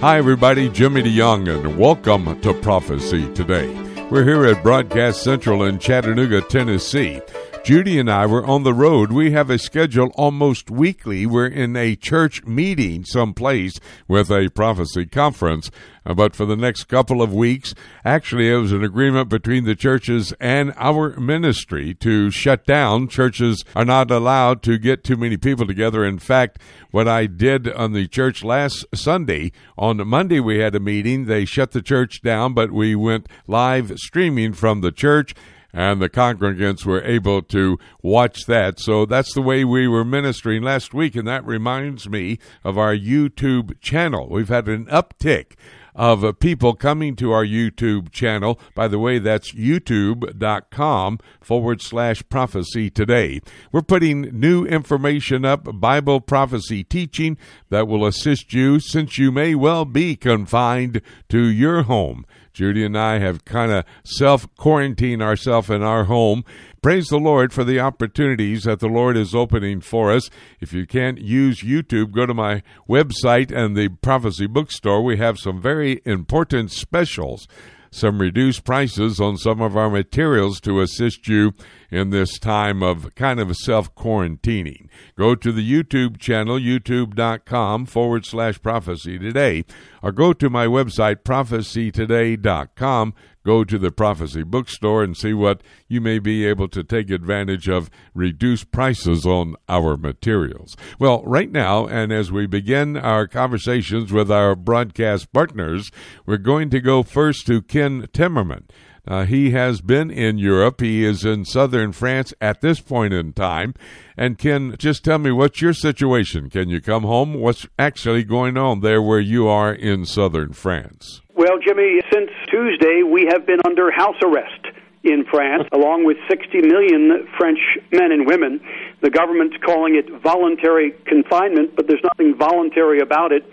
Hi, everybody. Jimmy DeYoung, and welcome to Prophecy Today. We're here at Broadcast Central in Chattanooga, Tennessee. Judy and I were on the road. We have a schedule almost weekly. We're in a church meeting someplace with a prophecy conference. Uh, but for the next couple of weeks, actually, it was an agreement between the churches and our ministry to shut down. Churches are not allowed to get too many people together. In fact, what I did on the church last Sunday, on Monday we had a meeting. They shut the church down, but we went live streaming from the church and the congregants were able to watch that. So that's the way we were ministering last week, and that reminds me of our YouTube channel. We've had an uptick of uh, people coming to our YouTube channel. By the way, that's youtube.com forward slash prophecy today. We're putting new information up, Bible prophecy teaching that will assist you since you may well be confined to your home. Judy and I have kind of self quarantined ourselves in our home. Praise the Lord for the opportunities that the Lord is opening for us. If you can't use YouTube, go to my website and the Prophecy Bookstore. We have some very important specials some reduced prices on some of our materials to assist you in this time of kind of self quarantining. Go to the YouTube channel, youtube.com forward slash prophecy today, or go to my website, prophecytoday.com go to the prophecy bookstore and see what you may be able to take advantage of reduced prices on our materials. Well, right now, and as we begin our conversations with our broadcast partners, we're going to go first to Ken Timmerman. Uh, he has been in Europe. He is in southern France at this point in time. And Ken, just tell me what's your situation? Can you come home? What's actually going on there where you are in southern France? Well, Jimmy, since Tuesday, we have been under house arrest in France, along with 60 million French men and women. The government's calling it voluntary confinement, but there's nothing voluntary about it.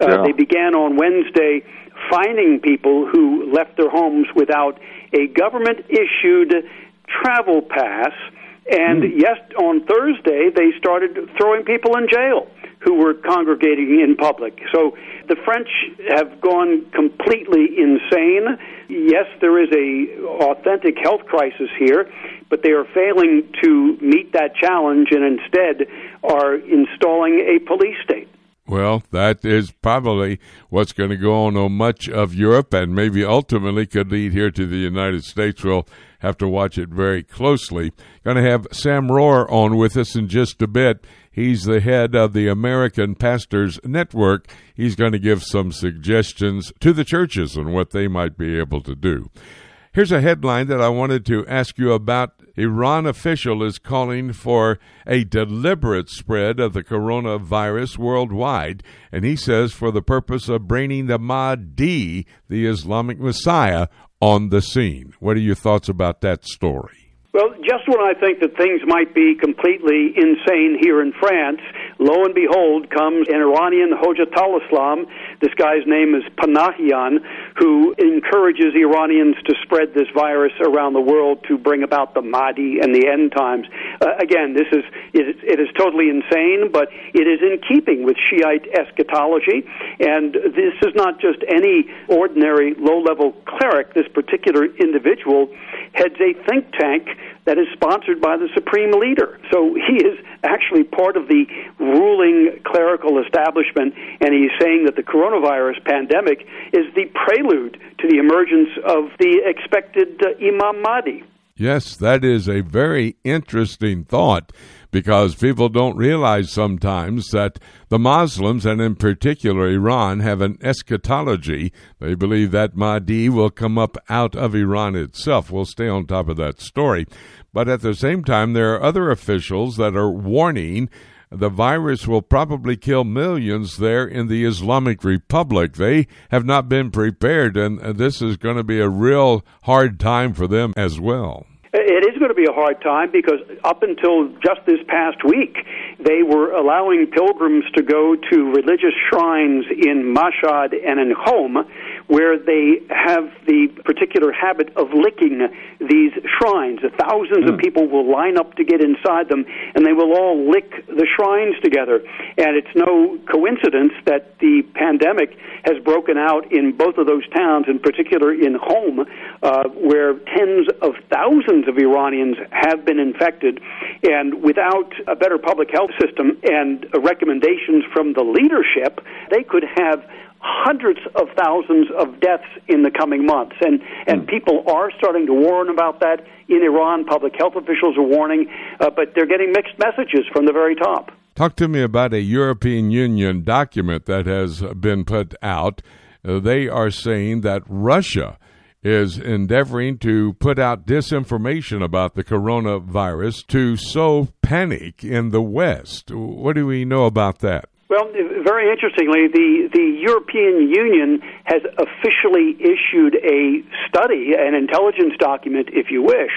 Uh, yeah. They began on Wednesday fining people who left their homes without a government issued travel pass. And mm. yes, on Thursday, they started throwing people in jail who were congregating in public. So the French have gone completely insane. Yes, there is a authentic health crisis here, but they are failing to meet that challenge and instead are installing a police state. Well, that is probably what's going to go on in much of Europe and maybe ultimately could lead here to the United States. We'll have to watch it very closely. Going to have Sam Rohrer on with us in just a bit. He's the head of the American Pastors Network. He's going to give some suggestions to the churches on what they might be able to do. Here's a headline that I wanted to ask you about. Iran official is calling for a deliberate spread of the coronavirus worldwide, and he says for the purpose of bringing the Mahdi, the Islamic Messiah, on the scene. What are your thoughts about that story? Well, just when I think that things might be completely insane here in France, lo and behold comes an Iranian Hojat al-Islam. This guy's name is Panahian, who encourages Iranians to spread this virus around the world to bring about the Mahdi and the end times. Uh, again, this is it, it is totally insane, but it is in keeping with Shiite eschatology. And this is not just any ordinary low-level cleric. This particular individual heads a think tank that is sponsored by the supreme leader. So he is actually part of the ruling clerical establishment, and he's saying that the coronavirus pandemic is the prelude to the emergence of the expected uh, Imam Mahdi. Yes, that is a very interesting thought because people don't realize sometimes that the Muslims, and in particular Iran, have an eschatology. They believe that Mahdi will come up out of Iran itself. We'll stay on top of that story. But at the same time, there are other officials that are warning the virus will probably kill millions there in the Islamic Republic. They have not been prepared, and this is going to be a real hard time for them as well. It is going to be a hard time because up until just this past week, they were allowing pilgrims to go to religious shrines in Mashhad and in Qom, where they have the particular habit of licking these shrines. Thousands mm. of hmm. people will line up to get inside them, and they will all lick the shrines together. And it's no coincidence that the pandemic has broken out in both of those towns, in particular in Qom, uh, where tens of thousands of Iranians have been infected. And without a better public health system and recommendations from the leadership, they could have hundreds of thousands of deaths in the coming months. And, and hmm. people are starting to warn about that in Iran. Public health officials are warning, uh, but they're getting mixed messages from the very top. Talk to me about a European Union document that has been put out. Uh, they are saying that Russia is endeavoring to put out disinformation about the coronavirus to sow panic in the West. What do we know about that? Well, very interestingly, the, the European Union has officially issued a study, an intelligence document, if you wish,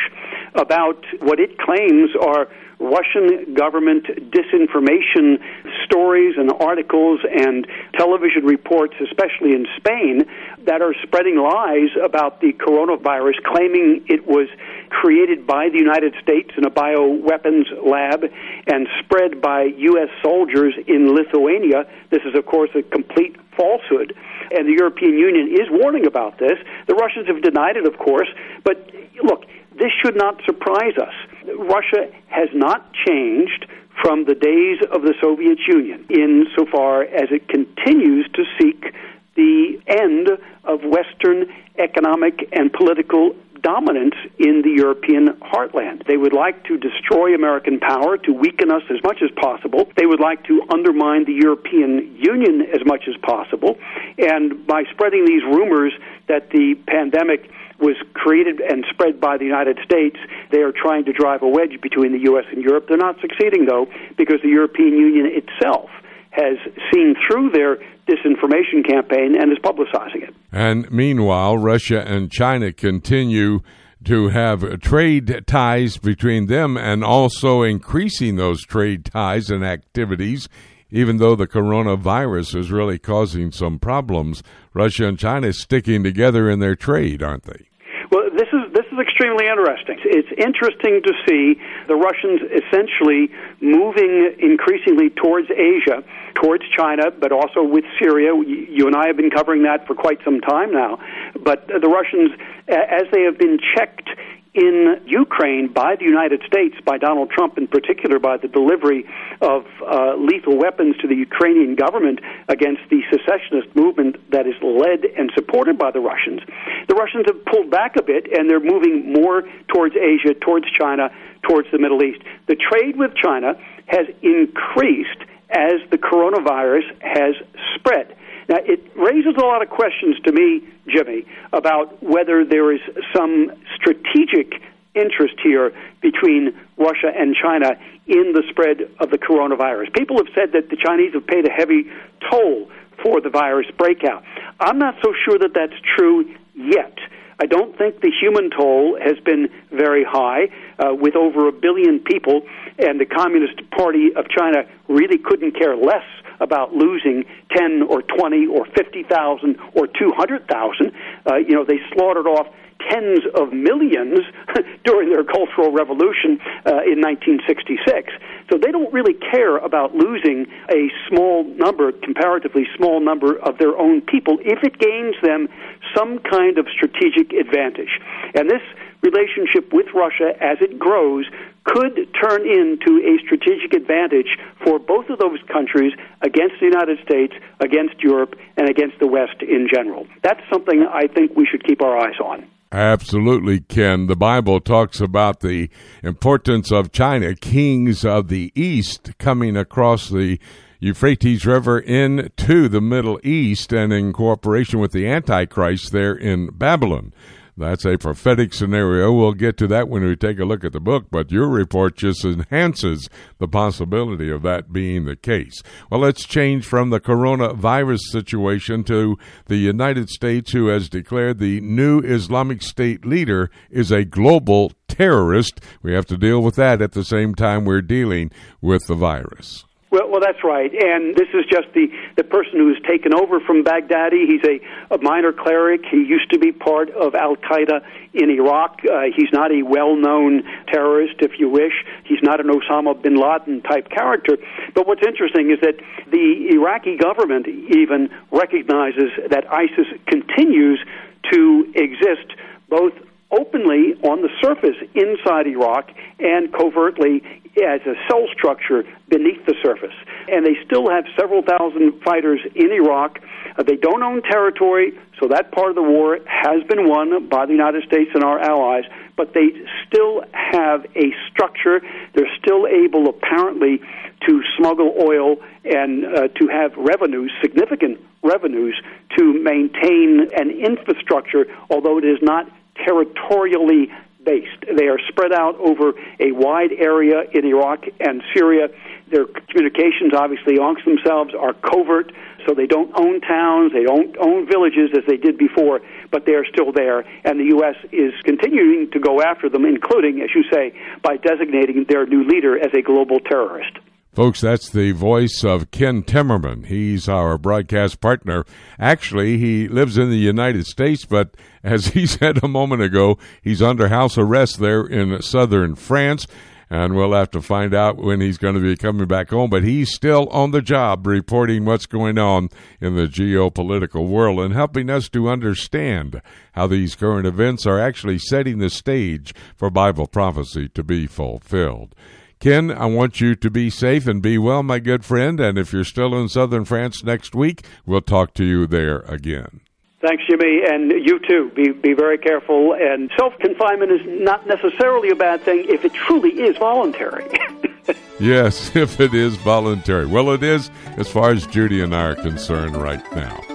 about what it claims are Russian government disinformation stories and articles and television reports, especially in Spain, that are spreading lies about the coronavirus, claiming it was created by the United States in a bioweapons lab and spread by U.S. soldiers in Lithuania. This is, of course, a complete falsehood. And the European Union is warning about this. The Russians have denied it, of course. But look, this should not surprise us. Russia has not changed from the days of the Soviet Union insofar as it continues to seek the end of Western economic and political dominance in the European heartland. They would like to destroy American power, to weaken us as much as possible. They would like to undermine the European Union as much as possible. And by spreading these rumors that the pandemic was created and spread by the United States. They are trying to drive a wedge between the U.S. and Europe. They're not succeeding, though, because the European Union itself has seen through their disinformation campaign and is publicizing it. And meanwhile, Russia and China continue to have trade ties between them and also increasing those trade ties and activities even though the coronavirus is really causing some problems, Russia and China is sticking together in their trade, aren't they? Well, this is this is extremely interesting. It's interesting to see the Russians essentially moving increasingly towards Asia, towards China, but also with Syria. You and I have been covering that for quite some time now. But the Russians, as they have been checked in Ukraine by the United States, by Donald Trump in particular, by the delivery of uh, lethal weapons to the Ukrainian government against the secessionist movement that is led and supported by the Russians. The Russians have pulled back a bit and they're moving more towards Asia, towards China, towards the Middle East. The trade with China has increased as the coronavirus has spread. Now, it raises a lot of questions to me, Jimmy, about whether there is some strategic interest here between Russia and China in the spread of the coronavirus. People have said that the Chinese have paid a heavy toll for the virus breakout. I'm not so sure that that's true yet. I don't think the human toll has been very high, uh, with over a billion people, and the Communist Party of China really couldn't care less about losing 10 or 20 or 50,000 or 200,000. Uh, you know, they slaughtered off tens of millions during their Cultural Revolution uh, in 1966. So they don't really care about losing a small number, comparatively small number of their own people if it gains them some kind of strategic advantage. And this relationship with Russia, as it grows, could turn into a strategic advantage for both of those countries against the United States, against Europe, and against the West in general. That's something I think we should keep our eyes on. Absolutely, Ken. The Bible talks about the importance of China, kings of the East coming across the Euphrates River into the Middle East and in cooperation with the Antichrist there in Babylon. That's a prophetic scenario. We'll get to that when we take a look at the book, but your report just enhances the possibility of that being the case. Well, let's change from the coronavirus situation to the United States, who has declared the new Islamic State leader is a global terrorist. We have to deal with that at the same time we're dealing with the virus. Well, well, that's right. And this is just the, the person who has taken over from Baghdadi. He's a, a minor cleric. He used to be part of Al Qaeda in Iraq. Uh, he's not a well known terrorist, if you wish. He's not an Osama bin Laden type character. But what's interesting is that the Iraqi government even recognizes that ISIS continues to exist both openly on the surface inside Iraq and covertly as a cell structure beneath the surface. And they still have several thousand fighters in Iraq. Uh, they don't own territory, so that part of the war has been won by the United States and our allies, but they still have a structure. They're still able, apparently, to smuggle oil and uh, to have revenues, significant revenues, to maintain an infrastructure, although it is not territorially based. They are spread out over a wide area in Iraq and Syria. Their communications, obviously, amongst themselves are covert, so they don't own towns, they don't own villages as they did before, but they are still there. And the U.S. is continuing to go after them, including, as you say, by designating their new leader as a global terrorist. Folks, that's the voice of Ken Timmerman. He's our broadcast partner. Actually, he lives in the United States, but as he said a moment ago, he's under house arrest there in southern France. And we'll have to find out when he's going to be coming back home. But he's still on the job reporting what's going on in the geopolitical world and helping us to understand how these current events are actually setting the stage for Bible prophecy to be fulfilled. Ken, I want you to be safe and be well, my good friend. And if you're still in southern France next week, we'll talk to you there again. Thanks, Jimmy, and you too. Be be very careful. And self confinement is not necessarily a bad thing if it truly is voluntary. yes, if it is voluntary. Well, it is as far as Judy and I are concerned right now.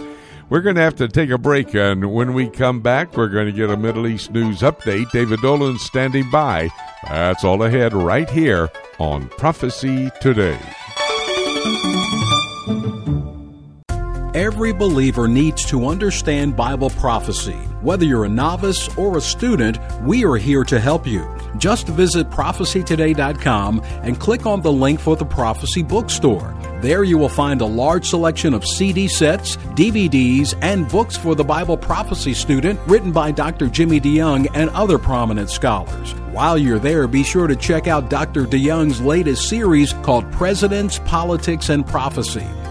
We're going to have to take a break, and when we come back, we're going to get a Middle East news update. David Dolan standing by. That's all ahead right here on Prophecy Today. Every believer needs to understand Bible prophecy. Whether you're a novice or a student, we are here to help you. Just visit prophecytoday.com and click on the link for the Prophecy Bookstore. There you will find a large selection of CD sets, DVDs, and books for the Bible prophecy student written by Dr. Jimmy DeYoung and other prominent scholars. While you're there, be sure to check out Dr. DeYoung's latest series called Presidents, Politics, and Prophecy.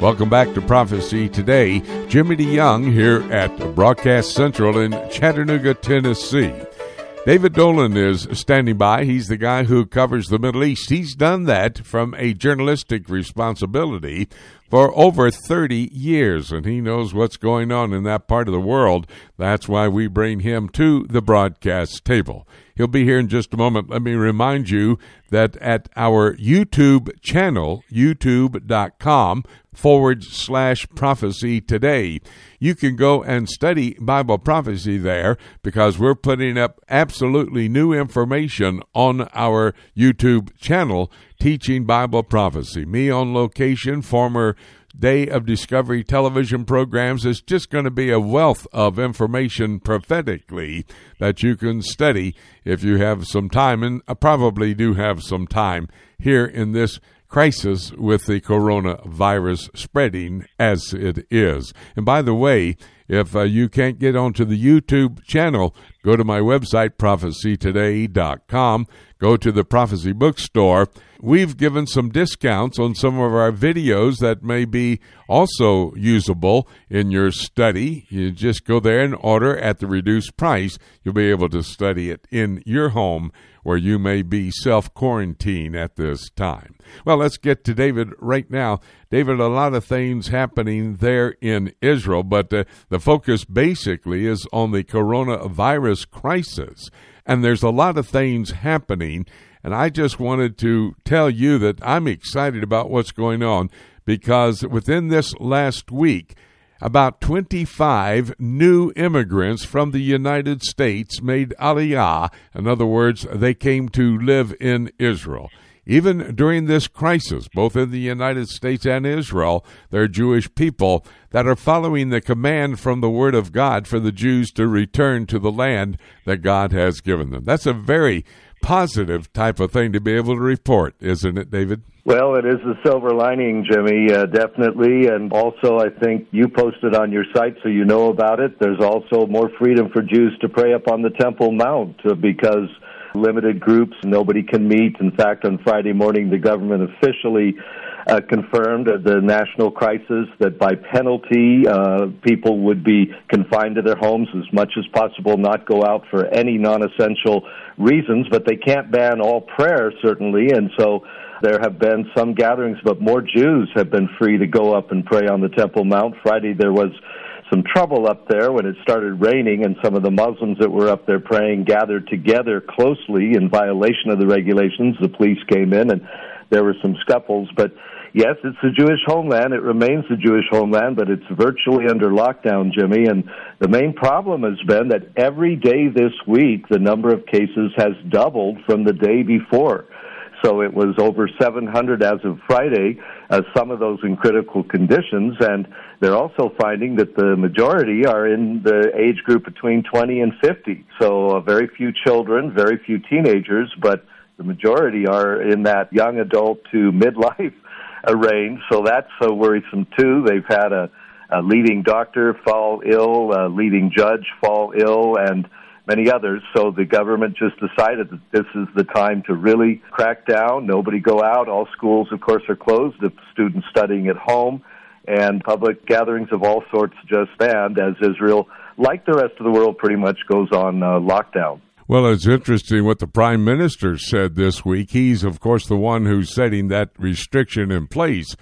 Welcome back to Prophecy Today. Jimmy DeYoung here at Broadcast Central in Chattanooga, Tennessee. David Dolan is standing by. He's the guy who covers the Middle East. He's done that from a journalistic responsibility for over 30 years, and he knows what's going on in that part of the world. That's why we bring him to the broadcast table. He'll be here in just a moment. Let me remind you that at our YouTube channel, youtube.com forward slash prophecy today, you can go and study Bible prophecy there because we're putting up absolutely new information on our YouTube channel teaching Bible prophecy. Me on location, former Day of Discovery television programs is just going to be a wealth of information prophetically that you can study if you have some time, and I probably do have some time here in this crisis with the coronavirus spreading as it is. And by the way, if uh, you can't get onto the YouTube channel, go to my website, prophecytoday.com, go to the Prophecy Bookstore. We've given some discounts on some of our videos that may be also usable in your study. You just go there and order at the reduced price. You'll be able to study it in your home where you may be self quarantine at this time. Well, let's get to David right now. David, a lot of things happening there in Israel, but uh, the focus basically is on the coronavirus crisis. And there's a lot of things happening. And I just wanted to tell you that I'm excited about what's going on because within this last week, about 25 new immigrants from the United States made aliyah. In other words, they came to live in Israel. Even during this crisis, both in the United States and Israel, there are Jewish people that are following the command from the Word of God for the Jews to return to the land that God has given them. That's a very positive type of thing to be able to report, isn't it, David? Well, it is a silver lining, Jimmy, uh, definitely. And also, I think you posted on your site so you know about it. There's also more freedom for Jews to pray up on the Temple Mount uh, because limited groups, nobody can meet. In fact, on Friday morning, the government officially uh, confirmed the national crisis that by penalty, uh, people would be confined to their homes as much as possible, not go out for any non essential reasons, but they can't ban all prayer, certainly. And so there have been some gatherings, but more Jews have been free to go up and pray on the Temple Mount. Friday there was some trouble up there when it started raining, and some of the Muslims that were up there praying gathered together closely in violation of the regulations. The police came in, and there were some scuffles. But yes, it's a Jewish homeland. It remains a Jewish homeland, but it's virtually under lockdown, Jimmy. And the main problem has been that every day this week, the number of cases has doubled from the day before. So it was over 700 as of Friday, uh, some of those in critical conditions. And they're also finding that the majority are in the age group between 20 and 50. So uh, very few children, very few teenagers, but the majority are in that young adult to midlife range. So that's uh, worrisome too. They've had a, a leading doctor fall ill, a leading judge fall ill, and many others. So the government just decided that this is the time to really crack down. Nobody go out. All schools, of course, are closed. The students studying at home, and public gatherings of all sorts just banned as Israel, like the rest of the world, pretty much goes on uh, lockdown. Well, it's interesting what the prime minister said this week. He's, of course, the one who's setting that restriction in place.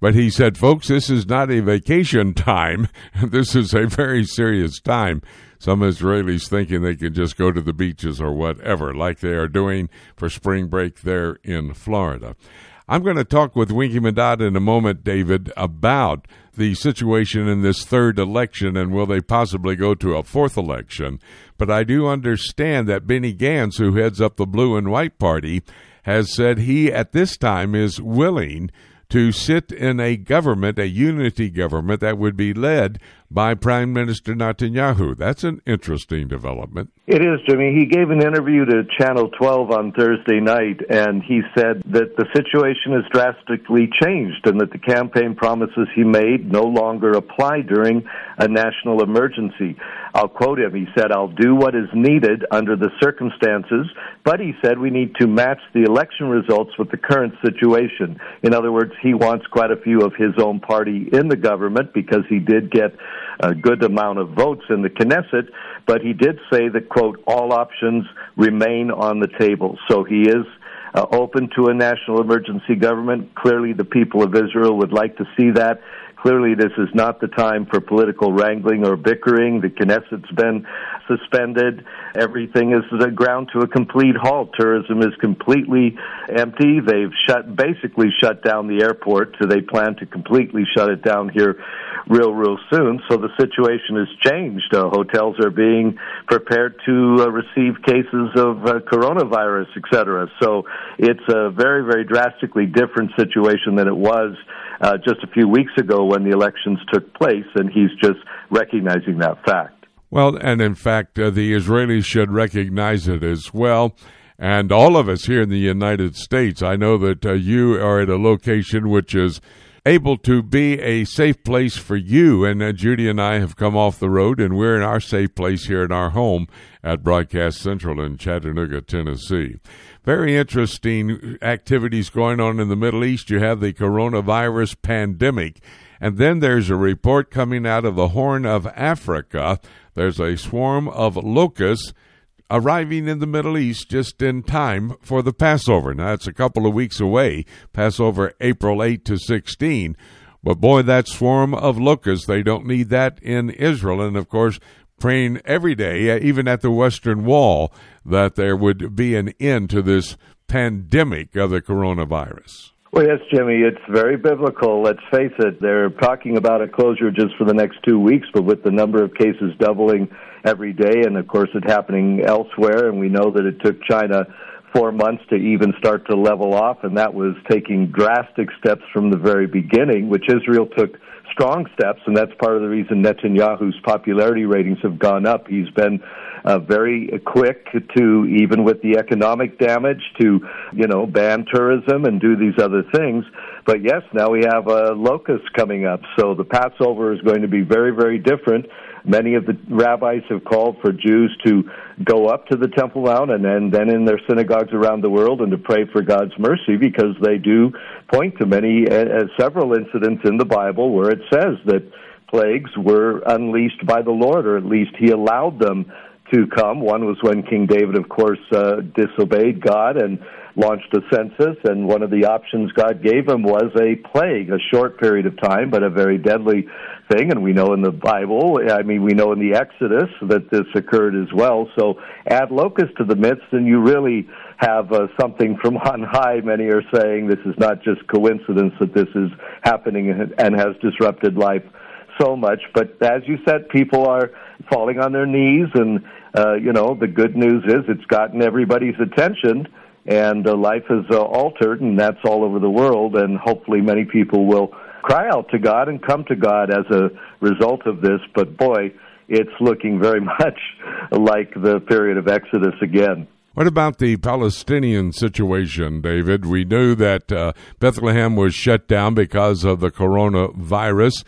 But he said, folks, this is not a vacation time. this is a very serious time some Israelis thinking they can just go to the beaches or whatever, like they are doing for spring break there in Florida. I'm going to talk with Winkie Medad in a moment, David, about the situation in this third election and will they possibly go to a fourth election. But I do understand that Benny Gantz, who heads up the Blue and White Party, has said he at this time is willing to sit in a government, a unity government that would be led by Prime Minister Netanyahu. That's an interesting development. It is, Jimmy. He gave an interview to Channel 12 on Thursday night, and he said that the situation has drastically changed and that the campaign promises he made no longer apply during a national emergency. I'll quote him. He said, I'll do what is needed under the circumstances, but he said we need to match the election results with the current situation. In other words, he wants quite a few of his own party in the government because he did get a good amount of votes in the Knesset, but he did say that, quote, all options remain on the table. So he is uh, open to a national emergency government. Clearly, the people of Israel would like to see that. Clearly, this is not the time for political wrangling or bickering. The Knesset's been suspended. Everything is ground to a complete halt. Tourism is completely empty. They've shut, basically shut down the airport. So they plan to completely shut it down here real, real soon. So the situation has changed. Uh, hotels are being prepared to uh, receive cases of uh, coronavirus, etc. So it's a very, very drastically different situation than it was uh, just a few weeks ago when the elections took place, and he's just recognizing that fact. Well, and in fact, uh, the Israelis should recognize it as well. And all of us here in the United States, I know that uh, you are at a location which is able to be a safe place for you. And uh, Judy and I have come off the road, and we're in our safe place here in our home at Broadcast Central in Chattanooga, Tennessee. Very interesting activities going on in the Middle East. You have the coronavirus pandemic. And then there's a report coming out of the Horn of Africa. There's a swarm of locusts arriving in the Middle East just in time for the Passover. Now, it's a couple of weeks away, Passover April 8 to 16. But boy, that swarm of locusts, they don't need that in Israel. And of course, praying every day, uh, even at the Western Wall, that there would be an end to this pandemic of the coronavirus. Well, yes, Jimmy, it's very biblical. Let's face it. They're talking about a closure just for the next two weeks, but with the number of cases doubling every day, and of course it happening elsewhere, and we know that it took China four months to even start to level off, and that was taking drastic steps from the very beginning, which Israel took strong steps, and that's part of the reason Netanyahu's popularity ratings have gone up. He's been uh, very quick to, even with the economic damage, to you know ban tourism and do these other things. But yes, now we have a locust coming up, so the Passover is going to be very, very different. Many of the rabbis have called for Jews to go up to the Temple Mount and then, then in their synagogues around the world and to pray for God's mercy because they do point to many, uh, uh, several incidents in the Bible where it says that plagues were unleashed by the Lord, or at least He allowed them to come. One was when King David, of course, uh, disobeyed God and launched a census, and one of the options God gave him was a plague, a short period of time, but a very deadly thing. And we know in the Bible, I mean, we know in the Exodus that this occurred as well. So add locusts to the midst, and you really have uh, something from on high. Many are saying this is not just coincidence that this is happening and has disrupted life so much. But as you said, people are falling on their knees, and uh, you know the good news is it's gotten everybody's attention, and uh, life is uh, altered, and that's all over the world. And hopefully, many people will cry out to God and come to God as a result of this. But boy, it's looking very much like the period of Exodus again. What about the Palestinian situation, David? We knew that uh, Bethlehem was shut down because of the coronavirus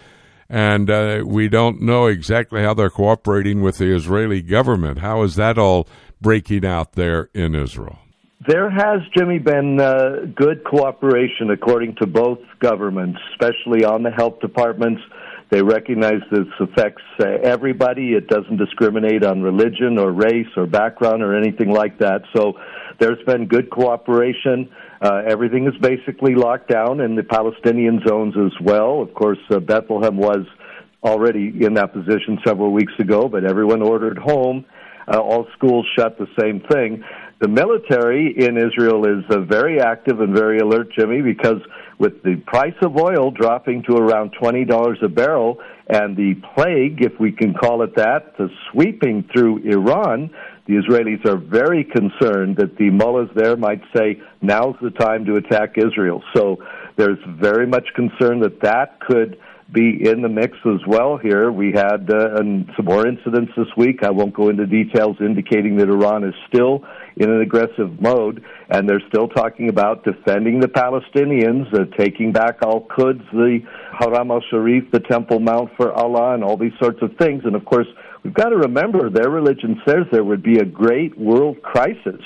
and uh, we don't know exactly how they're cooperating with the Israeli government. How is that all breaking out there in Israel? There has, Jimmy, been uh, good cooperation according to both governments, especially on the health departments. They recognize this affects uh, everybody. It doesn't discriminate on religion or race or background or anything like that. So there's been good cooperation. Uh, everything is basically locked down in the Palestinian zones as well. Of course, uh, Bethlehem was already in that position several weeks ago, but everyone ordered home. Uh, all schools shut the same thing. The military in Israel is uh, very active and very alert, Jimmy, because with the price of oil dropping to around $20 a barrel and the plague, if we can call it that, the sweeping through Iran, the Israelis are very concerned that the mullahs there might say, now's the time to attack Israel. So there's very much concern that that could be in the mix as well here. We had uh, some more incidents this week. I won't go into details indicating that Iran is still in an aggressive mode, and they're still talking about defending the Palestinians, uh, taking back Al Quds, the Haram al Sharif, the Temple Mount for Allah, and all these sorts of things. And of course, we've got to remember their religion says there would be a great world crisis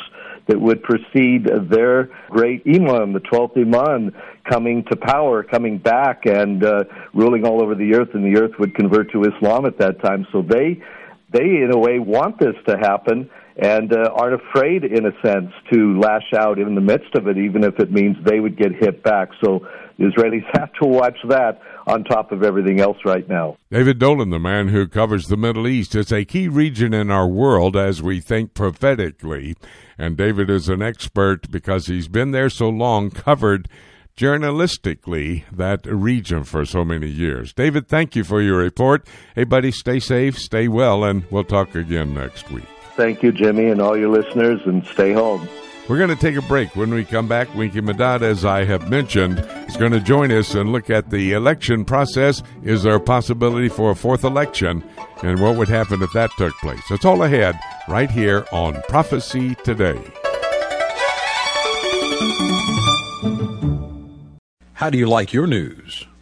that would precede their great imam, the 12th imam, coming to power, coming back and uh, ruling all over the earth, and the earth would convert to Islam at that time. So they, they in a way want this to happen, and uh, aren't afraid, in a sense, to lash out in the midst of it, even if it means they would get hit back. So the Israelis have to watch that on top of everything else right now. David Dolan, the man who covers the Middle East, it's a key region in our world as we think prophetically. And David is an expert because he's been there so long, covered journalistically that region for so many years. David, thank you for your report. Hey, buddy, stay safe, stay well, and we'll talk again next week. Thank you, Jimmy, and all your listeners, and stay home. We're going to take a break. When we come back, Winkie Medad, as I have mentioned, is going to join us and look at the election process. Is there a possibility for a fourth election? And what would happen if that took place? It's all ahead right here on Prophecy Today. How do you like your news?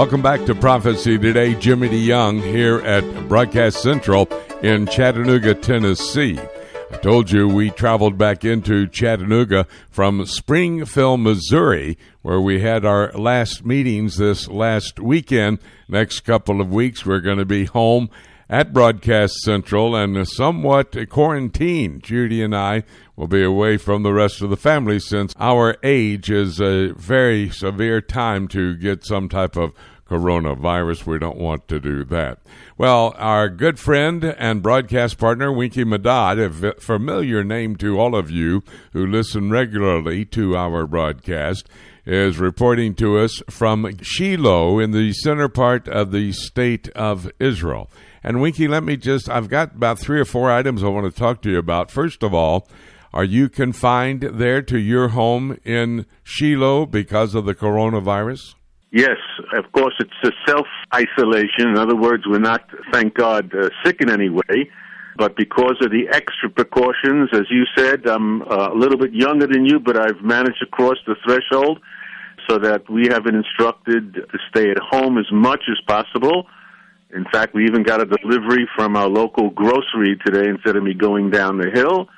Welcome back to Prophecy Today. Jimmy DeYoung here at Broadcast Central in Chattanooga, Tennessee. I told you we traveled back into Chattanooga from Springfield, Missouri, where we had our last meetings this last weekend. Next couple of weeks, we're going to be home at Broadcast Central and somewhat quarantined. Judy and I will be away from the rest of the family since our age is a very severe time to get some type of coronavirus. We don't want to do that. Well, our good friend and broadcast partner, Winkie Medad, a familiar name to all of you who listen regularly to our broadcast, is reporting to us from Shiloh in the center part of the state of Israel. And Winkie, let me just, I've got about three or four items I want to talk to you about. First of all, are you confined there to your home in Shiloh because of the coronavirus? Yes, of course, it's a self isolation. In other words, we're not, thank God, uh, sick in any way. But because of the extra precautions, as you said, I'm uh, a little bit younger than you, but I've managed to cross the threshold so that we have been instructed to stay at home as much as possible in fact, we even got a delivery from our local grocery today instead of me going down the hill.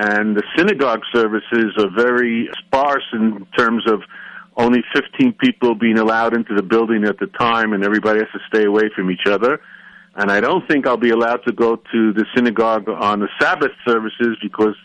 And the synagogue services are very sparse in terms of only 15 people being allowed into the building at the time, and everybody has to stay away from each other. And I don't think I'll be allowed to go to the synagogue on the Sabbath services because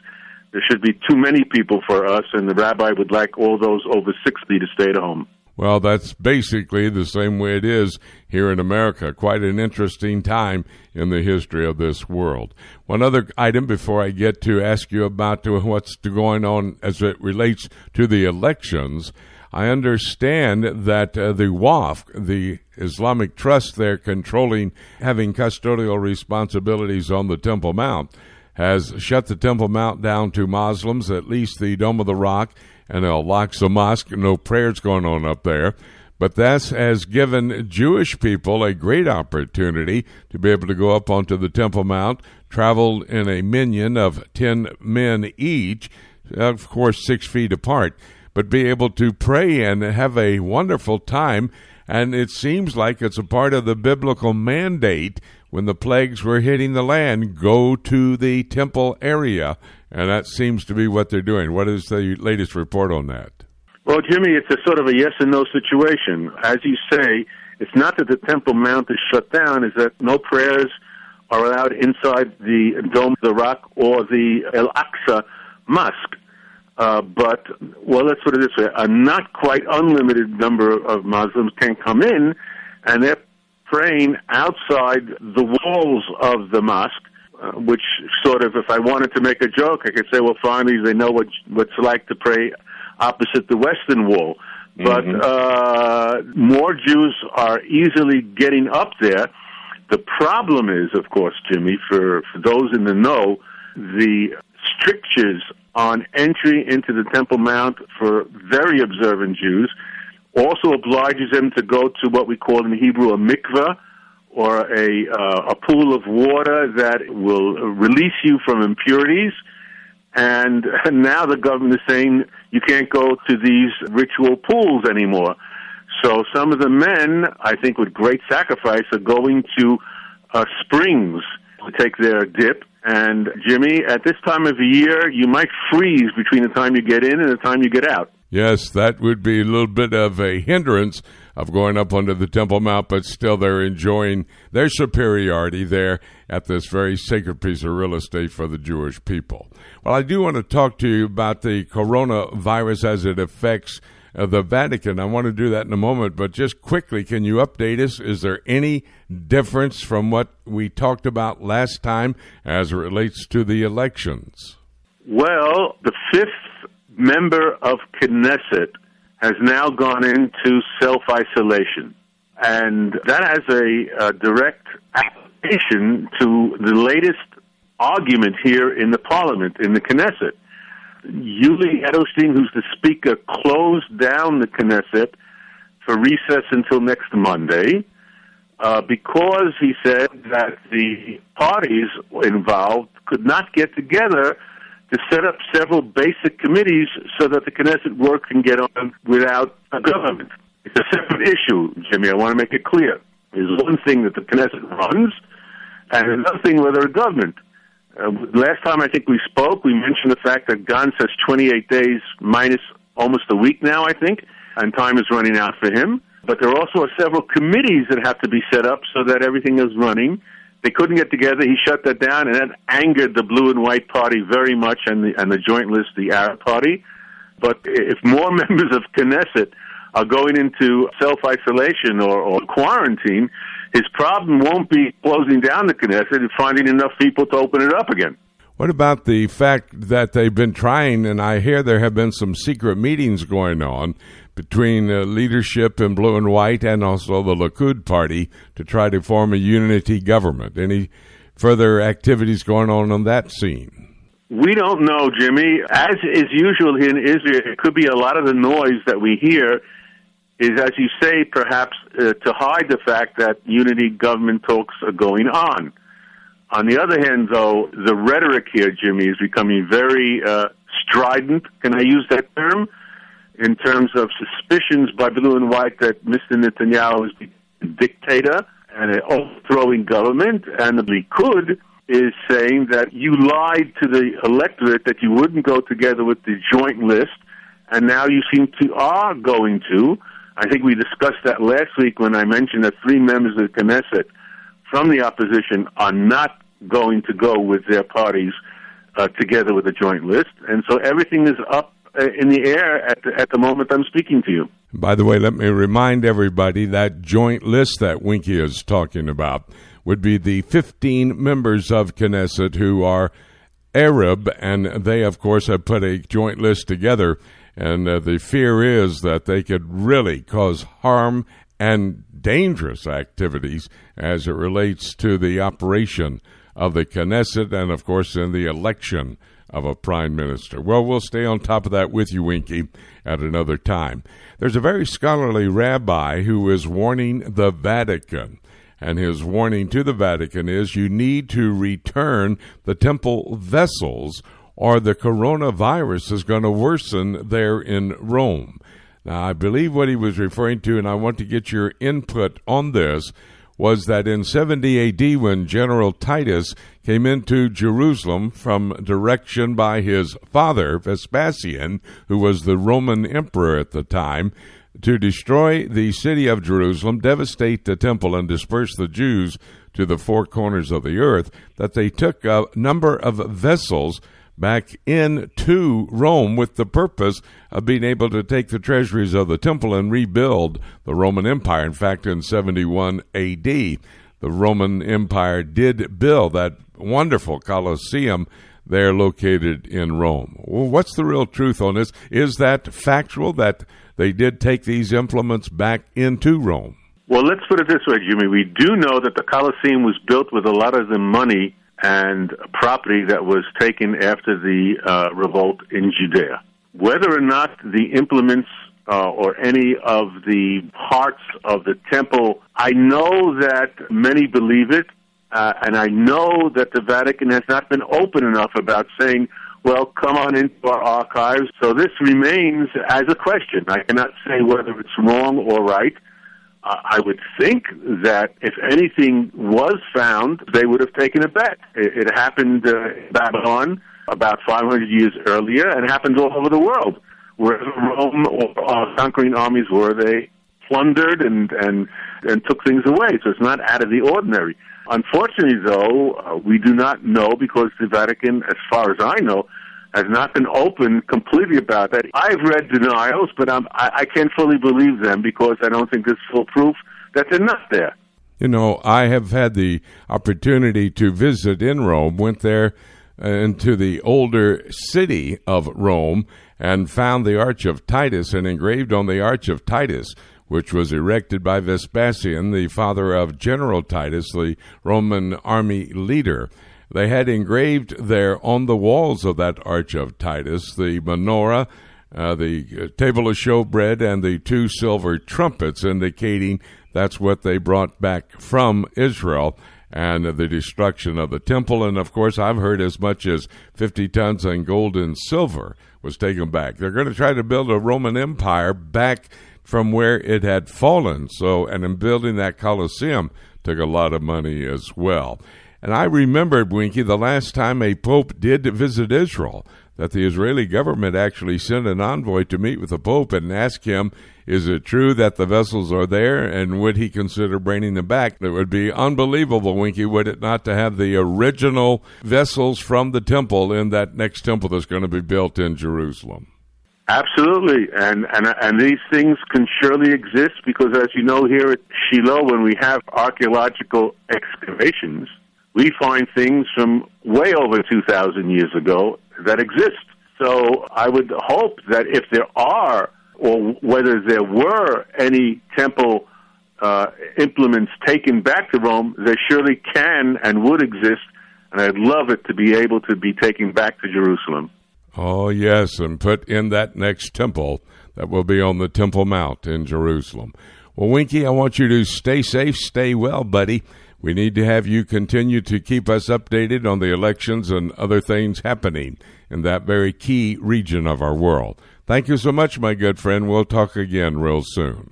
there should be too many people for us, and the rabbi would like all those over 60 to stay at home. Well, that's basically the same way it is here in America. Quite an interesting time in the history of this world. One other item before I get to ask you about what's going on as it relates to the elections. I understand that uh, the Waqf, the Islamic Trust there controlling, having custodial responsibilities on the Temple Mount, has shut the Temple Mount down to Muslims, at least the Dome of the Rock and Al Aqsa Mosque. No prayers going on up there. But that has given Jewish people a great opportunity to be able to go up onto the Temple Mount, travel in a minyan of 10 men each, of course, six feet apart, but be able to pray and have a wonderful time. And it seems like it's a part of the biblical mandate when the plagues were hitting the land go to the temple area and that seems to be what they're doing. What is the latest report on that? Well, Jimmy, it's a sort of a yes and no situation. As you say, it's not that the Temple Mount is shut down; is that no prayers are allowed inside the Dome of the Rock or the Al Aqsa Mosque. Uh, but well, let's put it this way: a not quite unlimited number of Muslims can come in, and they're praying outside the walls of the mosque uh, which sort of, if I wanted to make a joke, I could say, well, finally they know what what's like to pray opposite the Western Wall. But mm-hmm. uh, more Jews are easily getting up there. The problem is, of course, Jimmy, for, for those in the know, the strictures on entry into the Temple Mount for very observant Jews also obliges them to go to what we call in Hebrew a mikveh, or a, uh, a pool of water that will release you from impurities. And now the government is saying you can't go to these ritual pools anymore. So some of the men, I think with great sacrifice, are going to uh, springs to take their dip. And Jimmy, at this time of the year, you might freeze between the time you get in and the time you get out. Yes, that would be a little bit of a hindrance of going up onto the Temple Mount, but still they're enjoying their superiority there at this very sacred piece of real estate for the Jewish people. Well, I do want to talk to you about the coronavirus as it affects uh, the Vatican. I want to do that in a moment, but just quickly, can you update us? Is there any difference from what we talked about last time as it relates to the elections? Well, the fifth member of Knesset has now gone into self isolation. And that has a, a, direct application to the latest argument here in the parliament, in the Knesset. Yuli Edelstein, who's the speaker, closed down the Knesset for recess until next Monday uh, because he said that the parties involved could not get together to set up several basic committees so that the Knesset work can get on without a government. It's a separate issue, Jimmy. I want to make it clear. There's one thing that the Knesset runs, and another thing whether a government. Uh, last time I think we spoke, we mentioned the fact that Gantz has 28 days minus almost a week now, I think, and time is running out for him. But there also are several committees that have to be set up so that everything is running. They couldn't get together. He shut that down, and that angered the Blue and White Party very much, and the and the Joint List, the Arab Party. But if more members of Knesset are going into self isolation or, or quarantine, his problem won't be closing down the Knesset and finding enough people to open it up again. What about the fact that they've been trying, and I hear there have been some secret meetings going on between uh, leadership in blue and white and also the Likud party to try to form a unity government. Any further activities going on on that scene? We don't know, Jimmy. As is usual in Israel, it could be a lot of the noise that we hear is, as you say, perhaps uh, to hide the fact that unity government talks are going on. On the other hand, though, the rhetoric here, Jimmy, is becoming very uh, strident. Can I use that term? In terms of suspicions by blue and white that Mr. Netanyahu is a dictator and an overthrowing government, and the Likud is saying that you lied to the electorate that you wouldn't go together with the joint list, and now you seem to are going to. I think we discussed that last week when I mentioned that three members of the Knesset from the opposition are not going to go with their parties uh, together with the joint list, and so everything is up in the air at the, at the moment I'm speaking to you. By the way, let me remind everybody that joint list that Winkie is talking about would be the 15 members of Knesset who are Arab, and they, of course, have put a joint list together. And uh, the fear is that they could really cause harm and dangerous activities as it relates to the operation of the Knesset and, of course, in the election of a prime minister. Well, we'll stay on top of that with you, Winkie, at another time. There's a very scholarly rabbi who is warning the Vatican. And his warning to the Vatican is you need to return the temple vessels or the coronavirus is going to worsen there in Rome. Now, I believe what he was referring to, and I want to get your input on this, was that in 70 AD, when General Titus came into Jerusalem from direction by his father, Vespasian, who was the Roman emperor at the time, to destroy the city of Jerusalem, devastate the temple, and disperse the Jews to the four corners of the earth, that they took a number of vessels back into Rome with the purpose of being able to take the treasuries of the temple and rebuild the Roman Empire. In fact, in 71 AD, the Roman Empire did build that wonderful Colosseum there located in Rome. Well, what's the real truth on this? Is that factual that they did take these implements back into Rome? Well, let's put it this way, Jimmy. We do know that the Colosseum was built with a lot of the money and property that was taken after the uh, revolt in Judea. Whether or not the implements uh, or any of the parts of the temple, I know that many believe it, uh, and I know that the Vatican has not been open enough about saying, well, come on into our archives. So this remains as a question. I cannot say whether it's wrong or right. I would think that if anything was found, they would have taken a bet. It, it happened uh, in Babylon about 500 years earlier, and happens all over the world. Wherever Rome or uh, conquering armies were, they plundered and and and took things away. So it's not out of the ordinary. Unfortunately, though, uh, we do not know because the Vatican, as far as I know, has not been open completely about that. I've read denials, but I'm, I, I can't fully believe them because I don't think there's full proof that they're not there. You know, I have had the opportunity to visit in Rome, went there uh, into the older city of Rome, and found the Arch of Titus, and engraved on the Arch of Titus which was erected by Vespasian, the father of General Titus, the Roman army leader. They had engraved there on the walls of that Arch of Titus the menorah, uh, the table of showbread, and the two silver trumpets, indicating that's what they brought back from Israel and the destruction of the temple. And of course, I've heard as much as 50 tons in gold and silver was taken back. They're going to try to build a Roman Empire back from where it had fallen. So, and in building that Colosseum took a lot of money as well. And I remembered, Winkie, the last time a pope did visit Israel, that the Israeli government actually sent an envoy to meet with the pope and ask him, is it true that the vessels are there and would he consider bringing them back? It would be unbelievable, Winkie, would it not, to have the original vessels from the temple in that next temple that's going to be built in Jerusalem? Absolutely, and and and these things can surely exist because, as you know, here at Shiloh, when we have archaeological excavations, we find things from way over two thousand years ago that exist. So I would hope that if there are, or whether there were any temple uh, implements taken back to Rome, they surely can and would exist, and I'd love it to be able to be taken back to Jerusalem. Oh, yes, and put in that next temple that will be on the Temple Mount in Jerusalem. Well, Winkie, I want you to stay safe, stay well, buddy. We need to have you continue to keep us updated on the elections and other things happening in that very key region of our world. Thank you so much, my good friend. We'll talk again real soon.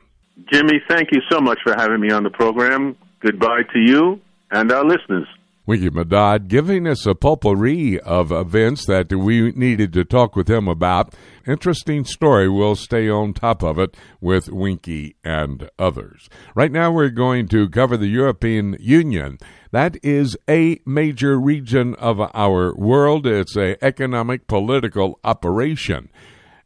Jimmy, thank you so much for having me on the program. Goodbye to you and our listeners. Winkie Medad giving us a potpourri of events that we needed to talk with him about. Interesting story. We'll stay on top of it with Winky and others. Right now, we're going to cover the European Union. That is a major region of our world. It's a economic political operation.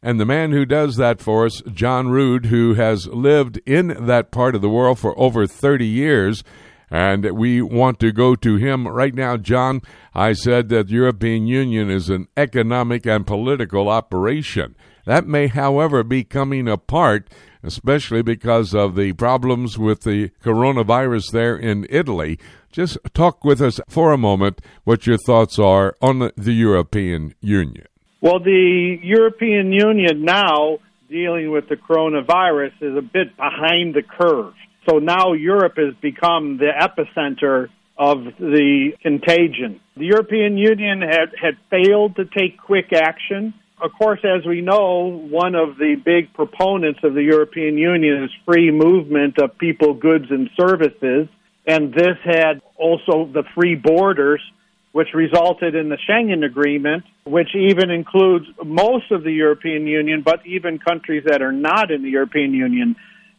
And the man who does that for us, John Rood, who has lived in that part of the world for over 30 years, and we want to go to him right now. John, I said that the European Union is an economic and political operation. That may, however, be coming apart, especially because of the problems with the coronavirus there in Italy. Just talk with us for a moment what your thoughts are on the European Union. Well, the European Union now dealing with the coronavirus is a bit behind the curve. So now Europe has become the epicenter of the contagion. The European Union had, had failed to take quick action. Of course, as we know, one of the big proponents of the European Union is free movement of people, goods, and services. And this had also the free borders, which resulted in the Schengen Agreement, which even includes most of the European Union, but even countries that are not in the European Union.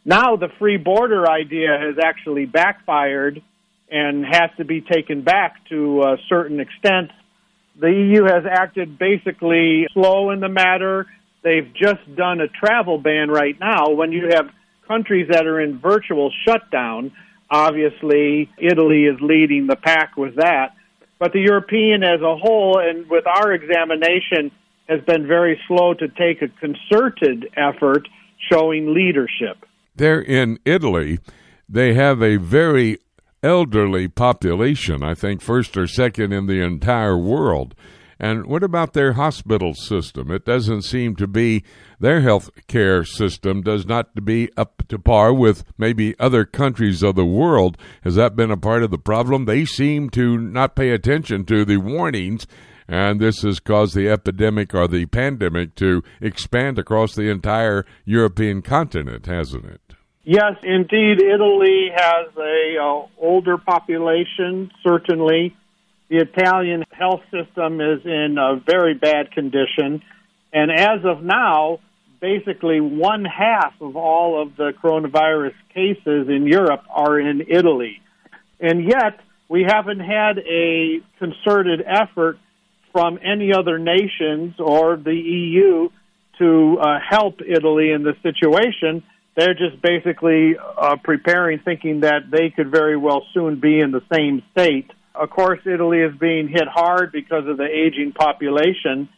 Now the free border idea has actually backfired and has to be taken back to a certain extent. The EU has acted basically slow in the matter. They've just done a travel ban right now when you have countries that are in virtual shutdown. Obviously, Italy is leading the pack with that. but the European as a whole, and with our examination, has been very slow to take a concerted effort showing leadership. There in Italy, they have a very elderly population, I think first or second in the entire world. And what about their hospital system? It doesn't seem to be their health care system does not to be up to par with maybe other countries of the world. Has that been a part of the problem? They seem to not pay attention to the warnings and this has caused the epidemic or the pandemic to expand across the entire European continent, hasn't it? Yes, indeed. Italy has a uh, older population, certainly. The Italian health system is in a very bad condition, and as of now, basically one half of all of the coronavirus cases in Europe are in Italy. And yet, we haven't had a concerted effort from any other nations or the EU to uh, help Italy in the situation. They're just basically uh, preparing, thinking that they could very well soon be in the same state. Of course, Italy is being hit hard because of the aging population.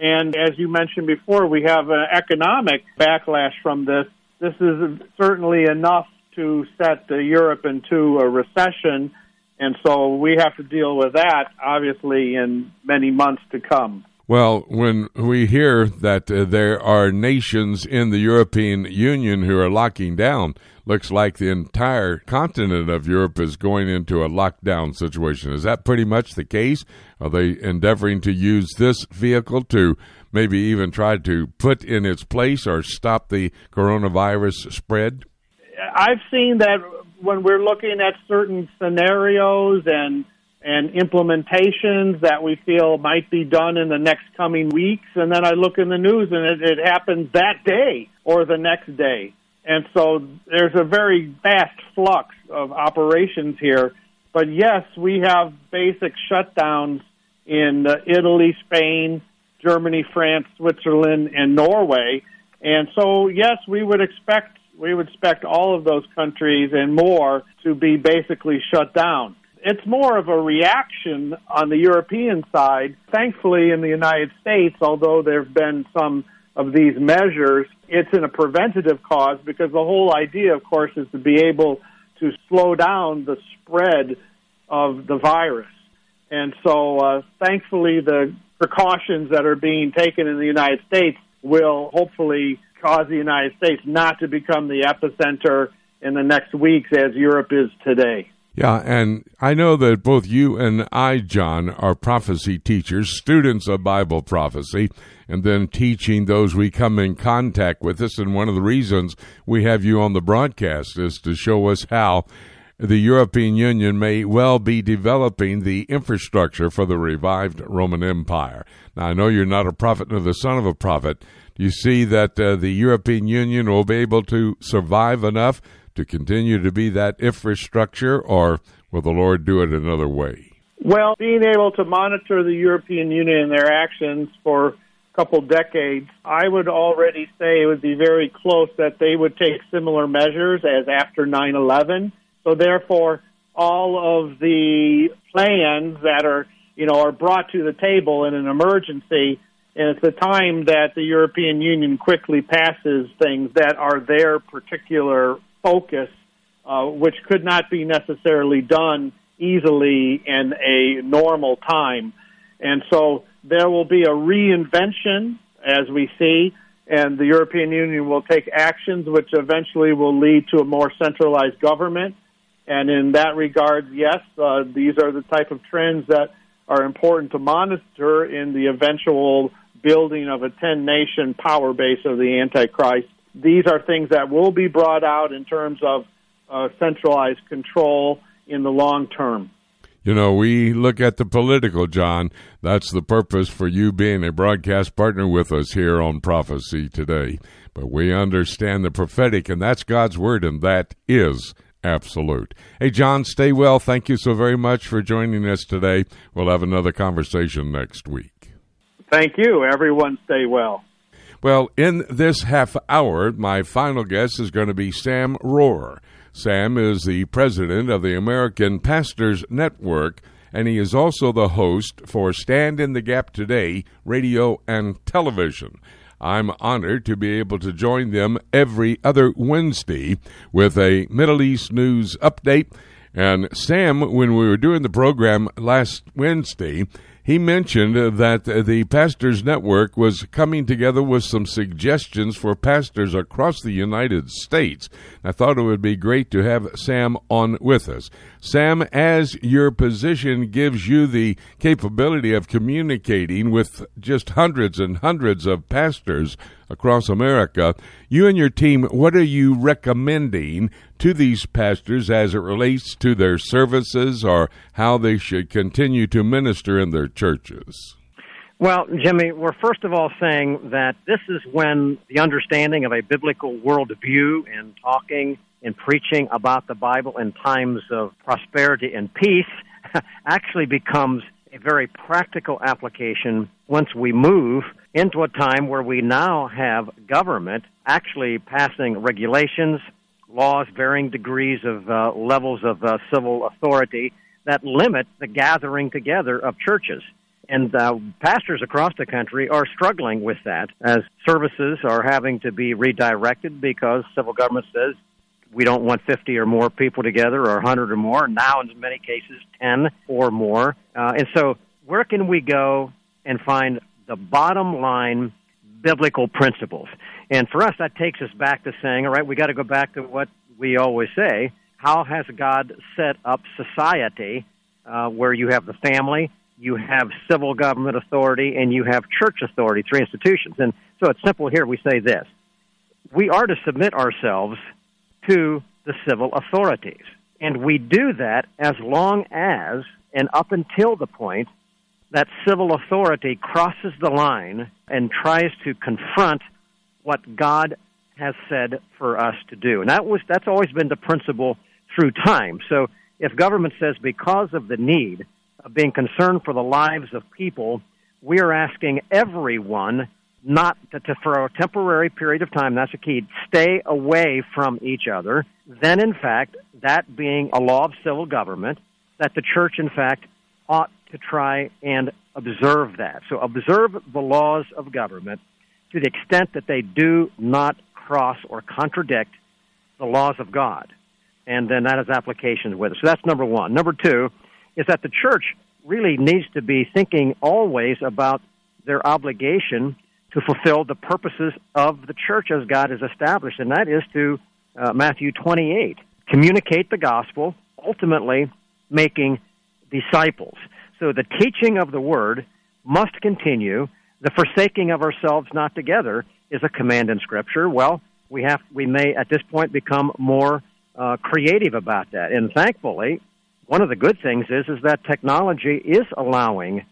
And as you mentioned before, we have an economic backlash from this. This is certainly enough to set Europe into a recession and so we have to deal with that, obviously, in many months to come. Well, when we hear that uh, there are nations in the European Union who are locking down, looks like the entire continent of Europe is going into a lockdown situation. Is that pretty much the case? Are they endeavoring to use this vehicle to maybe even try to put in its place or stop the coronavirus spread? I've seen that when we're looking at certain scenarios and and implementations that we feel might be done in the next coming weeks, and then I look in the news and it, it happens that day or the next day. And so there's a very fast flux of operations here. But yes, we have basic shutdowns in uh, Italy, Spain, Germany, France, Switzerland, and Norway. And so, yes, we would expect we would expect all of those countries and more to be basically shut down. It's more of a reaction on the European side. Thankfully, in the United States, although there have been some of these measures, it's in a preventative cause because the whole idea, of course, is to be able to slow down the spread of the virus. And so, uh, thankfully, the precautions that are being taken in the United States will hopefully cause the United States not to become the epicenter in the next weeks as Europe is today. Yeah, and I know that both you and I, John, are prophecy teachers, students of Bible prophecy, and then teaching those we come in contact with us. And one of the reasons we have you on the broadcast is to show us how the European Union may well be developing the infrastructure for the revived Roman Empire. Now, I know you're not a prophet nor the son of a prophet, Do you see that uh, the European Union will be able to survive enough to continue to be that infrastructure, or will the Lord do it another way? Well, being able to monitor the European Union and their actions for a couple decades, I would already say it would be very close that they would take similar measures as after 9 11. So, therefore, all of the plans that are you know are brought to the table in an emergency and it's a time that the European Union quickly passes things that are their particular focus, uh, which could not be necessarily done easily in a normal time. And so there will be a reinvention, as we see, and the European Union will take actions which eventually will lead to a more centralized government. And in that regard, yes, uh, these are the type of trends that are important to monitor in the eventual building of a 10 nation power base of the Antichrist. These are things that will be brought out in terms of uh, centralized control in the long term. You know, we look at the political, John. That's the purpose for you being a broadcast partner with us here on Prophecy Today. But we understand the prophetic, and that's God's Word, and that is absolute. Hey, John, stay well. Thank you so very much for joining us today. We'll have another conversation next week. Thank you. Everyone stay well. Well, in this half hour, my final guest is going to be Sam Rohrer. Sam is the president of the American Pastors Network, and he is also the host for Stand in the Gap Today radio and television. I'm honored to be able to join them every other Wednesday with a Middle East news update. And Sam, when we were doing the program last Wednesday, he mentioned that the Pastors Network was coming together with some suggestions for pastors across the United States. I thought it would be great to have Sam on with us. Sam, as your position gives you the capability of communicating with just hundreds and hundreds of pastors across America, you and your team, what are you recommending to these pastors as it relates to their services or how they should continue to minister in their churches? Well, Jimmy, we're first of all saying that this is when the understanding of a biblical worldview and talking and preaching about the Bible in times of prosperity and peace actually becomes a very practical application once we move into a time where we now have government actually passing regulations, laws, varying degrees of uh, levels of uh, civil authority that limit the gathering together of churches. And uh, pastors across the country are struggling with that as services are having to be redirected because civil government says we don't want 50 or more people together or 100 or more, now in many cases 10 or more. Uh, and so, where can we go and find the bottom line biblical principles? And for us, that takes us back to saying, all right, we got to go back to what we always say. How has God set up society uh, where you have the family, you have civil government authority, and you have church authority, three institutions? And so it's simple here. We say this we are to submit ourselves to the civil authorities. And we do that as long as and up until the point that civil authority crosses the line and tries to confront what God has said for us to do. And that was that's always been the principle through time. So if government says because of the need of being concerned for the lives of people, we are asking everyone not to, to, for a temporary period of time, that's a key, stay away from each other, then in fact, that being a law of civil government, that the church in fact ought to try and observe that. So observe the laws of government to the extent that they do not cross or contradict the laws of God. And then that has applications with it. So that's number one. Number two is that the church really needs to be thinking always about their obligation to fulfill the purposes of the church as God has established, and that is to uh, Matthew 28 communicate the gospel, ultimately making disciples. So the teaching of the word must continue. The forsaking of ourselves not together is a command in Scripture. Well, we have we may at this point become more uh, creative about that, and thankfully, one of the good things is is that technology is allowing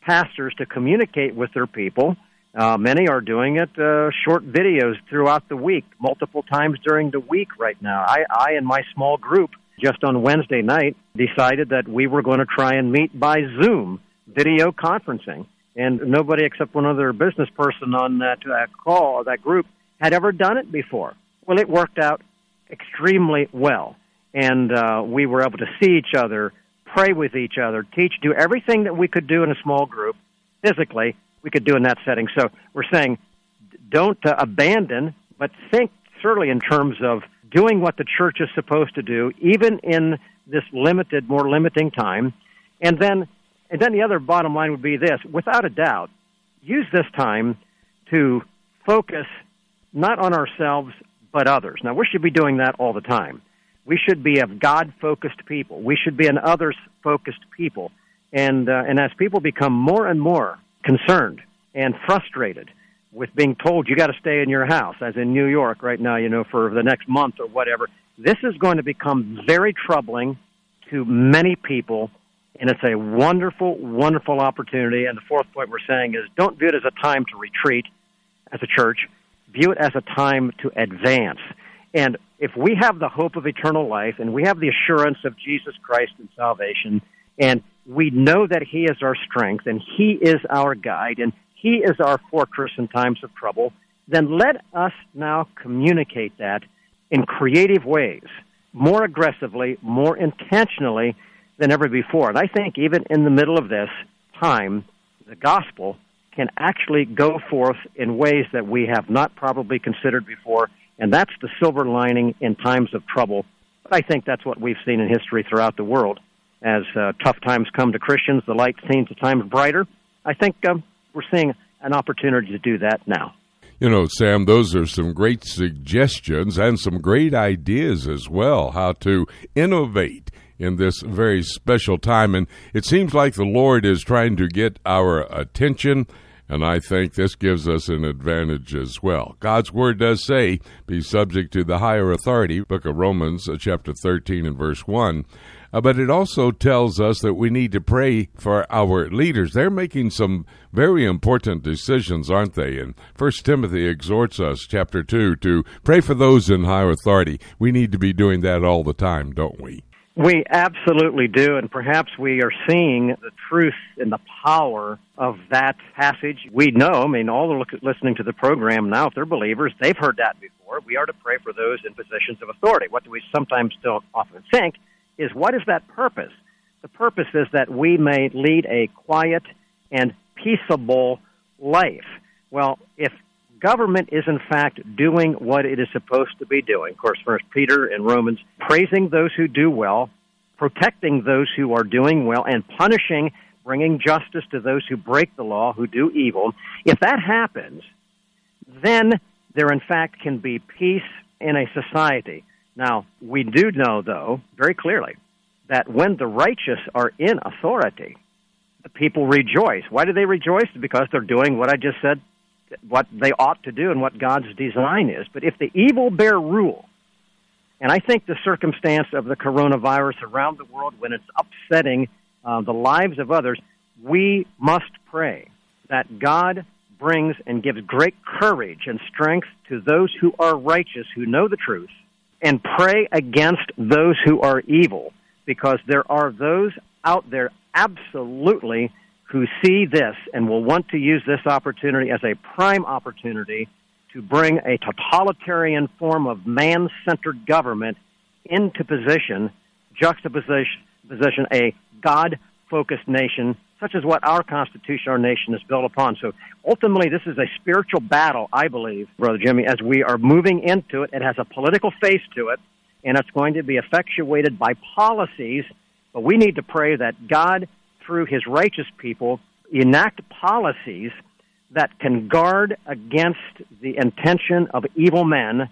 pastors to communicate with their people uh, many are doing it uh, short videos throughout the week, multiple times during the week right now. I, I and my small group just on Wednesday night decided that we were going to try and meet by Zoom video conferencing. And nobody except one other business person on that uh, call, that group, had ever done it before. Well, it worked out extremely well. And uh, we were able to see each other, pray with each other, teach, do everything that we could do in a small group physically we could do in that setting. So we're saying don't uh, abandon, but think certainly in terms of doing what the church is supposed to do, even in this limited, more limiting time. And then, and then the other bottom line would be this: without a doubt, use this time to focus not on ourselves but others. Now, we should be doing that all the time. We should be a God-focused people. We should be an others-focused people. And uh, and as people become more and more concerned and frustrated with being told you got to stay in your house, as in New York right now, you know, for the next month or whatever. This is going to become very troubling to many people, and it's a wonderful, wonderful opportunity. And the fourth point we're saying is don't view it as a time to retreat as a church, view it as a time to advance. And if we have the hope of eternal life and we have the assurance of Jesus Christ and salvation, and we know that He is our strength and He is our guide and He is our fortress in times of trouble, then let us now communicate that in creative ways, more aggressively, more intentionally, than ever before. And I think even in the middle of this time, the gospel can actually go forth in ways that we have not probably considered before, and that's the silver lining in times of trouble. But I think that's what we've seen in history throughout the world. As uh, tough times come to Christians, the light seems at times brighter. I think um, we're seeing an opportunity to do that now. You know, Sam, those are some great suggestions and some great ideas as well, how to innovate in this very special time. And it seems like the Lord is trying to get our attention. And I think this gives us an advantage as well. God's word does say, be subject to the higher authority, book of Romans, uh, chapter 13 and verse 1. Uh, but it also tells us that we need to pray for our leaders. They're making some very important decisions, aren't they? And First Timothy exhorts us, chapter two, to pray for those in higher authority. We need to be doing that all the time, don't we? We absolutely do, and perhaps we are seeing the truth and the power of that passage. We know, I mean, all the listening to the program now, if they're believers, they've heard that before. We are to pray for those in positions of authority. What do we sometimes still often think is what is that purpose? The purpose is that we may lead a quiet and peaceable life. Well, if government is in fact doing what it is supposed to be doing, of course, First Peter and Romans, praising those who do well, protecting those who are doing well, and punishing, bringing justice to those who break the law, who do evil. If that happens, then there in fact can be peace in a society. Now, we do know, though, very clearly, that when the righteous are in authority, the people rejoice. Why do they rejoice? Because they're doing what I just said, what they ought to do and what God's design is. But if the evil bear rule, and I think the circumstance of the coronavirus around the world, when it's upsetting uh, the lives of others, we must pray that God brings and gives great courage and strength to those who are righteous, who know the truth, and pray against those who are evil because there are those out there absolutely who see this and will want to use this opportunity as a prime opportunity to bring a totalitarian form of man centered government into position, juxtaposition position a God focused nation such as what our Constitution, our nation is built upon. So ultimately, this is a spiritual battle, I believe, Brother Jimmy, as we are moving into it. It has a political face to it, and it's going to be effectuated by policies. But we need to pray that God, through his righteous people, enact policies that can guard against the intention of evil men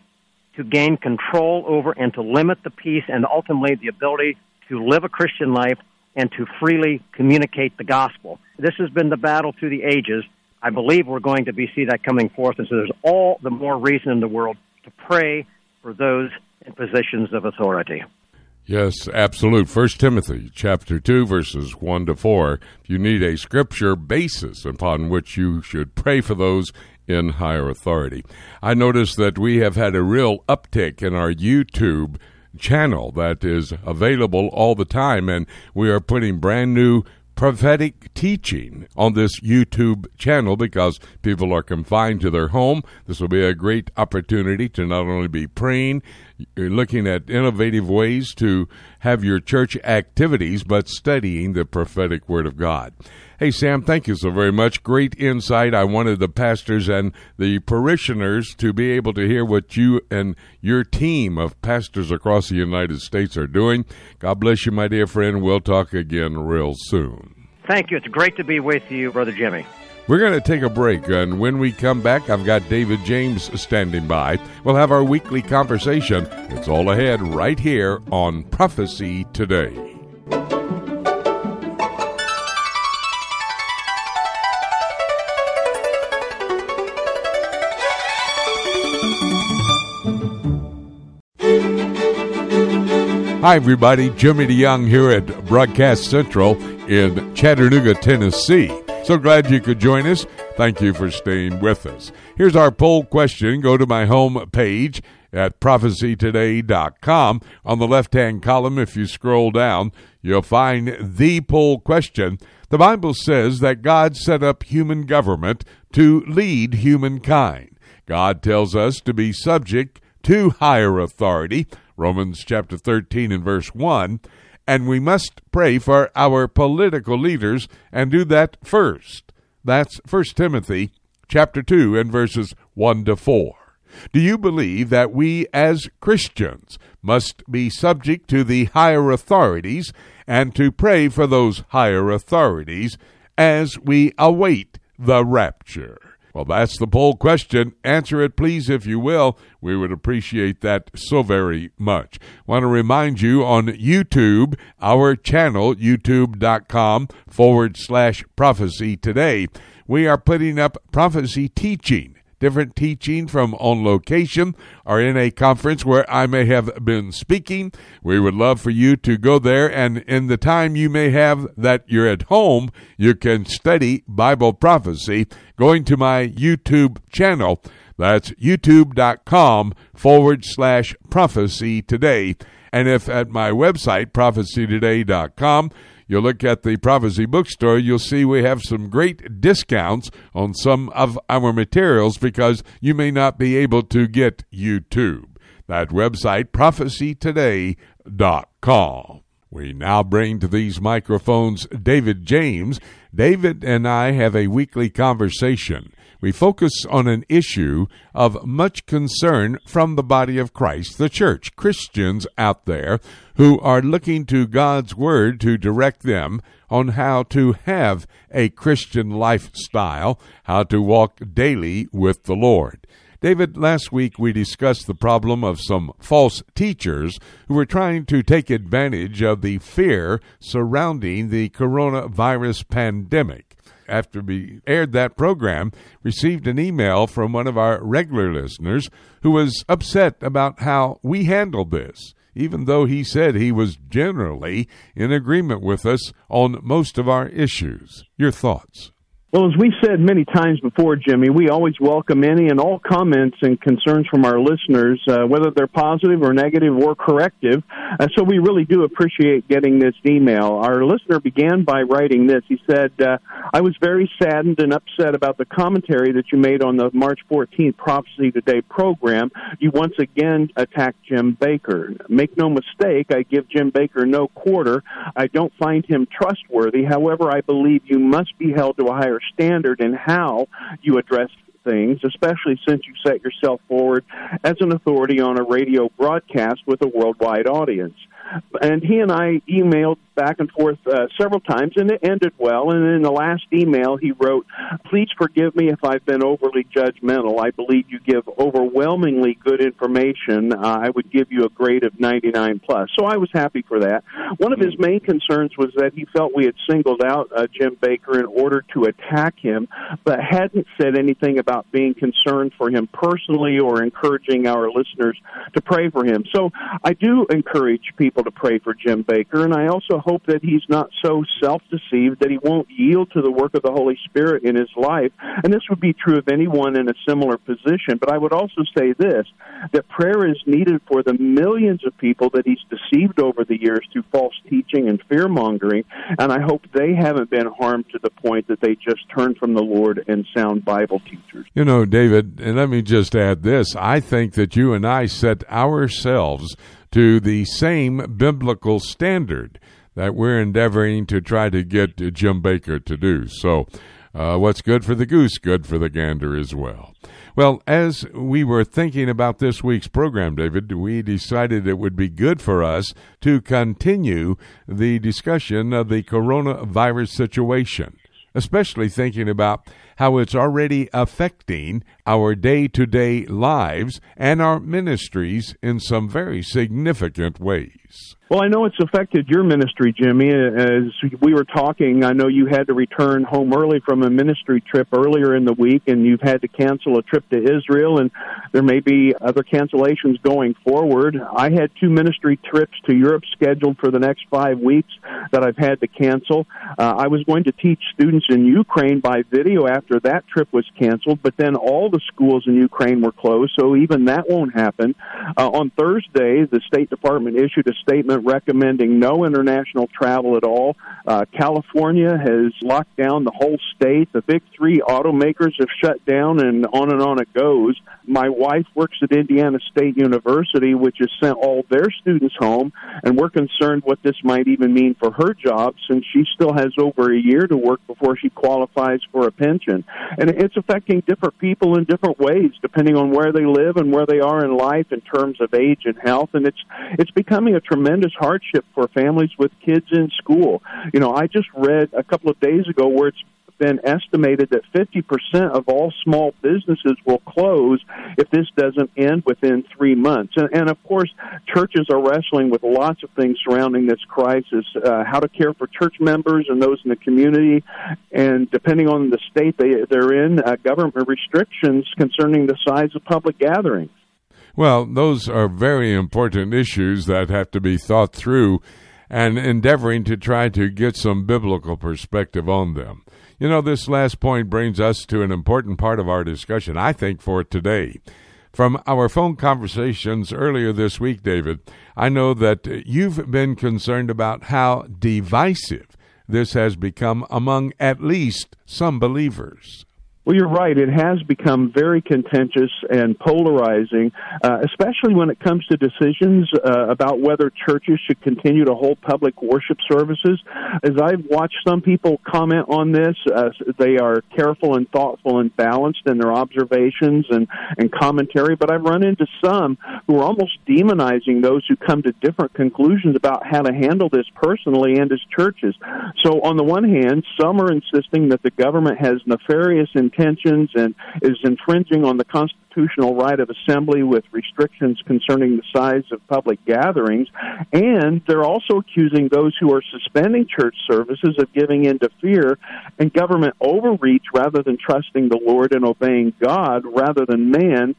to gain control over and to limit the peace and ultimately the ability to live a Christian life and to freely communicate the gospel. This has been the battle through the ages. I believe we're going to be see that coming forth, and so there's all the more reason in the world to pray for those in positions of authority. Yes, absolute. First Timothy chapter two, verses one to four. You need a scripture basis upon which you should pray for those in higher authority. I notice that we have had a real uptick in our YouTube channel that is available all the time, and we are putting brand new prophetic teaching on this YouTube channel because people are confined to their home. This will be a great opportunity to not only be praying, you're looking at innovative ways to have your church activities, but studying the prophetic Word of God. Hey, Sam, thank you so very much. Great insight. I wanted the pastors and the parishioners to be able to hear what you and your team of pastors across the United States are doing. God bless you, my dear friend. We'll talk again real soon. Thank you. It's great to be with you, Brother Jimmy. We're going to take a break, and when we come back, I've got David James standing by. We'll have our weekly conversation. It's all ahead right here on Prophecy Today. Hi, everybody. Jimmy DeYoung here at Broadcast Central in Chattanooga, Tennessee. So glad you could join us. Thank you for staying with us. Here's our poll question. Go to my home page at prophecytoday.com. On the left hand column, if you scroll down, you'll find the poll question. The Bible says that God set up human government to lead humankind. God tells us to be subject to higher authority Romans chapter 13 and verse 1. and we must pray for our political leaders and do that first. That's 1 Timothy chapter 2 and verses 1 to 4. Do you believe that we as Christians must be subject to the higher authorities and to pray for those higher authorities as we await the rapture? Well, that's the poll question. Answer it, please, if you will. We would appreciate that so very much. Want to remind you on YouTube, our channel, youtube.com forward slash prophecy today, we are putting up prophecy teaching different teaching from on location or in a conference where I may have been speaking. We would love for you to go there and in the time you may have that you're at home, you can study Bible prophecy going to my YouTube channel. That's youtube.com forward slash prophecy today. And if at my website, prophecytoday.com, you look at the Prophecy Bookstore, you'll see we have some great discounts on some of our materials because you may not be able to get YouTube. That website, prophecytoday.com. We now bring to these microphones David James. David and I have a weekly conversation we focus on an issue of much concern from the body of Christ, the church, Christians out there who are looking to God's Word to direct them on how to have a Christian lifestyle, how to walk daily with the Lord. David, last week we discussed the problem of some false teachers who were trying to take advantage of the fear surrounding the coronavirus pandemic after we aired that program, received an email from one of our regular listeners who was upset about how we handled this, even though he said he was generally in agreement with us on most of our issues. Your thoughts? Well, as we've said many times before, Jimmy, we always welcome any and all comments and concerns from our listeners, uh, whether they're positive or negative or corrective. Uh, so we really do appreciate getting this email. Our listener began by writing this. He said, uh, I was very saddened and upset about the commentary that you made on the March 14th Prophecy Today program. You once again attacked Jim Bakker. Make no mistake, I give Jim Bakker no quarter. I don't find him trustworthy. However, I believe you must be held to a higher standard in how you address things, especially since you set yourself forward as an authority on a radio broadcast with a worldwide audience. And he and I emailed back and forth uh, several times, and it ended well. And in the last email, he wrote, Please forgive me if I've been overly judgmental. I believe you give overwhelmingly good information. Uh, I would give you a grade of 99 plus. So I was happy for that. One of his main concerns was that he felt we had singled out uh, Jim Bakker in order to attack him, but hadn't said anything about being concerned for him personally or encouraging our listeners to pray for him. So I do encourage people to pray for Jim Bakker, and I also hope that he's not so self deceived that he won't yield to the work of the Holy Spirit in his life. And this would be true of anyone in a similar position. But I would also say this that prayer is needed for the millions of people that he's deceived over the years through false teaching and fear mongering. And I hope they haven't been harmed to the point that they just turn from the Lord and sound Bible teachers. You know, David, and let me just add this I think that you and I set ourselves to the same biblical standard that we're endeavoring to try to get Jim Bakker to do. So, uh, what's good for the goose, good for the gander as well. Well, as we were thinking about this week's program, David, we decided it would be good for us to continue the discussion of the coronavirus situation, especially thinking about how it's already affecting our day to day lives and our ministries in some very significant ways. Well, I know it's affected your ministry, Jimmy. As we were talking, I know you had to return home early from a ministry trip earlier in the week, and you've had to cancel a trip to Israel, and there may be other cancellations going forward. I had two ministry trips to Europe scheduled for the next five weeks that I've had to cancel. Uh, I was going to teach students in Ukraine by video after after that trip was canceled. But then all the schools in Ukraine were closed, so even that won't happen. Uh, on Thursday, the State Department issued a statement recommending no international travel at all. Uh, California has locked down the whole state. The big three automakers have shut down, and on and on it goes. My wife works at Indiana State University, which has sent all their students home, and we're concerned what this might even mean for her job since she still has over a year to work before she qualifies for a pension. And it's affecting different people in different ways depending on where they live and where they are in life in terms of age and health. And it's it's becoming a tremendous hardship for families with kids in school. You know, I just read a couple of days ago where it's been estimated that 50% of all small businesses will close if this doesn't end within three months. And, and of course, churches are wrestling with lots of things surrounding this crisis uh, how to care for church members and those in the community. And depending on the state they, they're in, uh, government restrictions concerning the size of public gatherings. Well, those are very important issues that have to be thought through and endeavoring to try to get some biblical perspective on them. You know, this last point brings us to an important part of our discussion, I think, for today. From our phone conversations earlier this week, David, I know that you've been concerned about how divisive this has become among at least some believers. Well, you're right. It has become very contentious and polarizing, uh, especially when it comes to decisions uh, about whether churches should continue to hold public worship services. As I've watched some people comment on this, uh, they are careful and thoughtful and balanced in their observations and, and commentary, but I've run into some who are almost demonizing those who come to different conclusions about how to handle this personally and as churches. So, on the one hand, some are insisting that the government has nefarious intentions intentions and is infringing on the constitutional right of assembly with restrictions concerning the size of public gatherings. And they're also accusing those who are suspending church services of giving in to fear and government overreach rather than trusting the Lord and obeying God rather than man,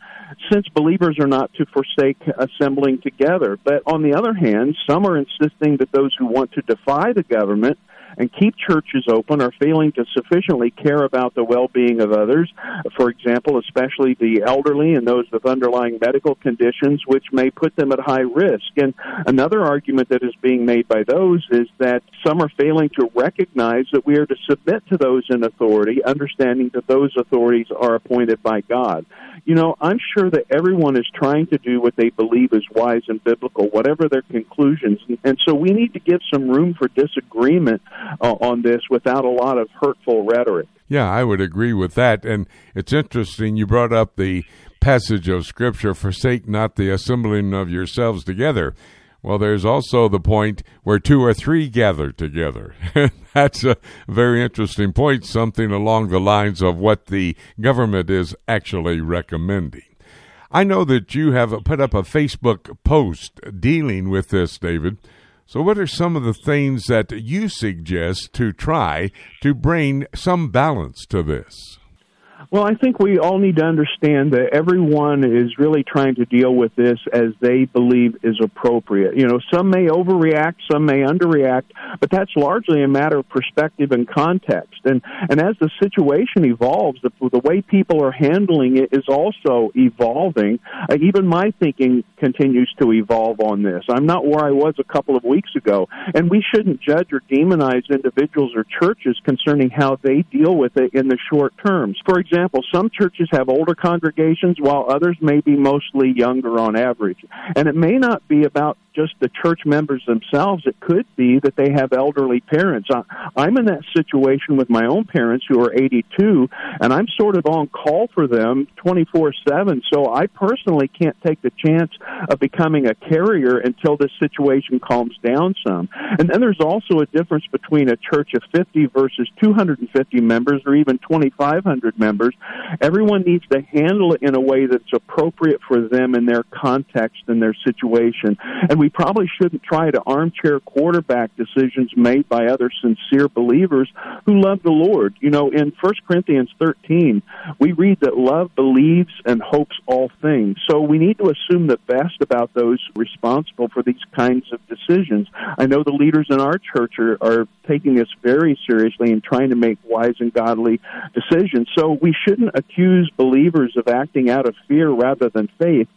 since believers are not to forsake assembling together. But on the other hand, some are insisting that those who want to defy the government and keep churches open are failing to sufficiently care about the well-being of others. For example, especially the elderly and those with underlying medical conditions, which may put them at high risk. And another argument that is being made by those is that some are failing to recognize that we are to submit to those in authority, understanding that those authorities are appointed by God. You know, I'm sure that everyone is trying to do what they believe is wise and biblical, whatever their conclusions. And so we need to give some room for disagreement uh, on this without a lot of hurtful rhetoric. Yeah, I would agree with that. And it's interesting you brought up the passage of Scripture, forsake not the assembling of yourselves together. Well, there's also the point where two or three gather together. That's a very interesting point, something along the lines of what the government is actually recommending. I know that you have put up a Facebook post dealing with this, David. So, what are some of the things that you suggest to try to bring some balance to this? Well, I think we all need to understand that everyone is really trying to deal with this as they believe is appropriate. You know, some may overreact, some may underreact, but that's largely a matter of perspective and context. And and as the situation evolves, the, the way people are handling it is also evolving. Uh, even my thinking continues to evolve on this. I'm not where I was a couple of weeks ago, and we shouldn't judge or demonize individuals or churches concerning how they deal with it in the short terms. For example, some churches have older congregations while others may be mostly younger on average. And it may not be about just the church members themselves. It could be that they have elderly parents. I'm in that situation with my own parents who are 82, and I'm sort of on call for them 24 7. So I personally can't take the chance of becoming a carrier until this situation calms down some. And then there's also a difference between a church of 50 versus 250 members or even 2,500 members. Everyone needs to handle it in a way that's appropriate for them in their context and their situation. And we probably shouldn't try to armchair quarterback decisions made by other sincere believers who love the Lord. You know, in 1 Corinthians 13, we read that love believes and hopes all things. So we need to assume the best about those responsible for these kinds of decisions. I know the leaders in our church are, are taking this very seriously and trying to make wise and godly decisions. So we shouldn't accuse believers of acting out of fear rather than faith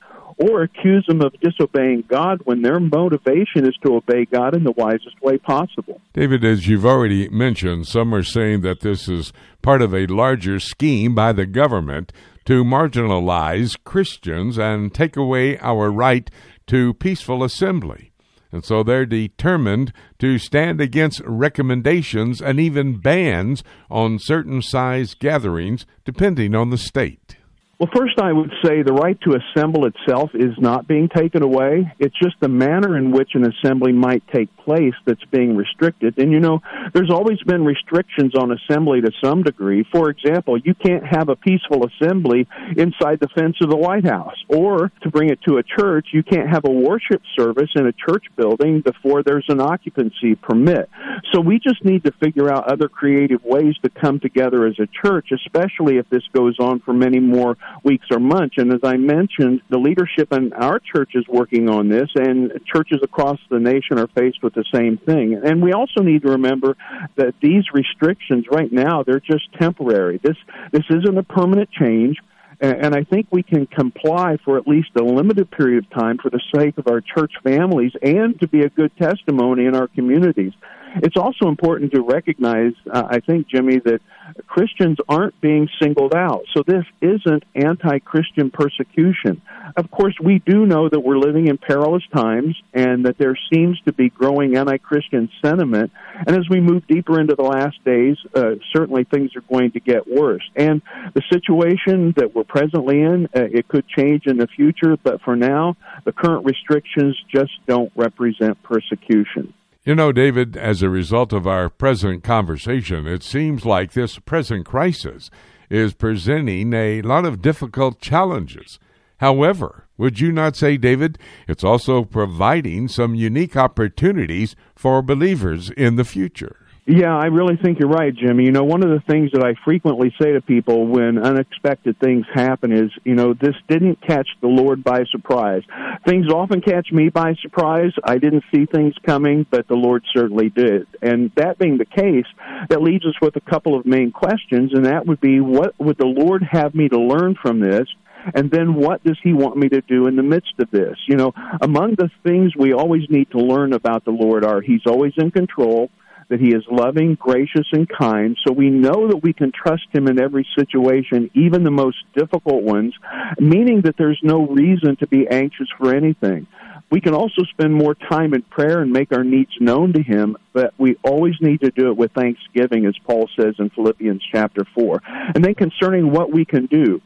or accuse them of disobeying God when their motivation is to obey God in the wisest way possible. David, as you've already mentioned, some are saying that this is part of a larger scheme by the government to marginalize Christians and take away our right to peaceful assembly. And so they're determined to stand against recommendations and even bans on certain size gatherings, depending on the state. Well, first, I would say the right to assemble itself is not being taken away. It's just the manner in which an assembly might take place that's being restricted. And you know, there's always been restrictions on assembly to some degree. For example, you can't have a peaceful assembly inside the fence of the White House. Or, to bring it to a church, you can't have a worship service in a church building before there's an occupancy permit. So we just need to figure out other creative ways to come together as a church, especially if this goes on for many more weeks or months. And as I mentioned, the leadership in our church is working on this, and churches across the nation are faced with the same thing. And we also need to remember that these restrictions right now, they're just temporary. This, this isn't a permanent change and I think we can comply for at least a limited period of time for the sake of our church families and to be a good testimony in our communities. It's also important to recognize, uh, I think, Jimmy, that Christians aren't being singled out. So this isn't anti Christian persecution. Of course, we do know that we're living in perilous times and that there seems to be growing anti Christian sentiment. And as we move deeper into the last days, uh, certainly things are going to get worse. And the situation that we're presently in, uh, it could change in the future, but for now, the current restrictions just don't represent persecution. You know, David, as a result of our present conversation, it seems like this present crisis is presenting a lot of difficult challenges. However, would you not say, David, it's also providing some unique opportunities for believers in the future? Yeah, I really think you're right, Jimmy. You know, one of the things that I frequently say to people when unexpected things happen is, you know, this didn't catch the Lord by surprise. Things often catch me by surprise. I didn't see things coming, but the Lord certainly did. And that being the case, that leaves us with a couple of main questions, and that would be what would the Lord have me to learn from this? And then what does he want me to do in the midst of this? You know, among the things we always need to learn about the Lord are he's always in control that he is loving, gracious, and kind. So we know that we can trust him in every situation, even the most difficult ones, meaning that there's no reason to be anxious for anything. We can also spend more time in prayer and make our needs known to him, but we always need to do it with thanksgiving, as Paul says in Philippians chapter 4. And then concerning what we can do,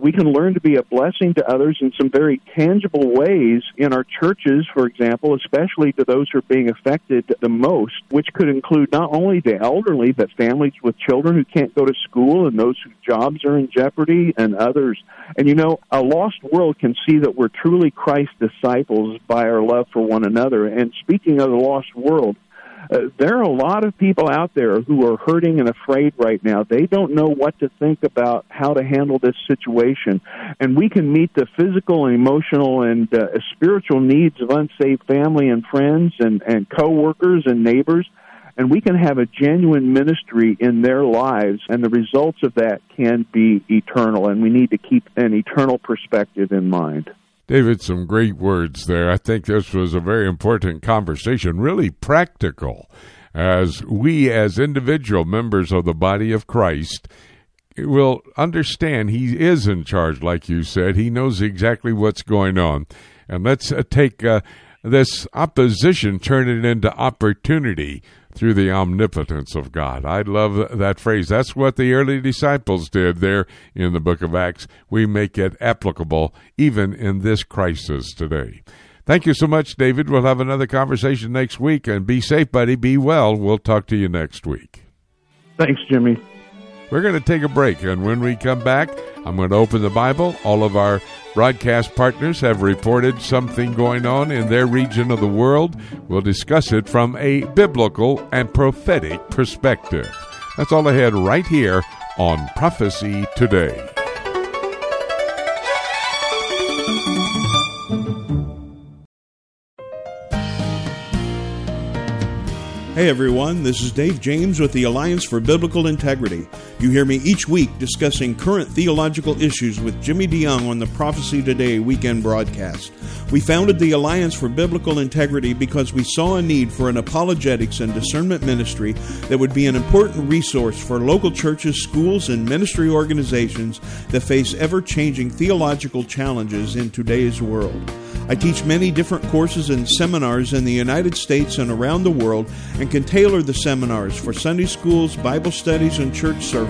we can learn to be a blessing to others in some very tangible ways in our churches, for example, especially to those who are being affected the most, which could include not only the elderly, but families with children who can't go to school and those whose jobs are in jeopardy and others. And you know, a lost world can see that we're truly Christ's disciples by our love for one another. And speaking of the lost world, uh, there are a lot of people out there who are hurting and afraid right now. They don't know what to think about how to handle this situation. And we can meet the physical and emotional and uh, spiritual needs of unsaved family and friends and, and coworkers and neighbors. And we can have a genuine ministry in their lives, and the results of that can be eternal. And we need to keep an eternal perspective in mind. David, some great words there. I think this was a very important conversation, really practical, as we, as individual members of the body of Christ, will understand He is in charge, like you said. He knows exactly what's going on. And let's uh, take uh, this opposition, turn it into opportunity through the omnipotence of God. I love that phrase. That's what the early disciples did there in the book of Acts. We make it applicable even in this crisis today. Thank you so much, David. We'll have another conversation next week. And be safe, buddy. Be well. We'll talk to you next week. Thanks, Jimmy. We're going to take a break, and when we come back, I'm going to open the Bible. All of our broadcast partners have reported something going on in their region of the world. We'll discuss it from a biblical and prophetic perspective. That's all ahead right here on Prophecy Today. Hey everyone, this is Dave James with the Alliance for Biblical Integrity. You hear me each week discussing current theological issues with Jimmy DeYoung on the Prophecy Today weekend broadcast. We founded the Alliance for Biblical Integrity because we saw a need for an apologetics and discernment ministry that would be an important resource for local churches, schools, and ministry organizations that face ever changing theological challenges in today's world. I teach many different courses and seminars in the United States and around the world and can tailor the seminars for Sunday schools, Bible studies, and church services,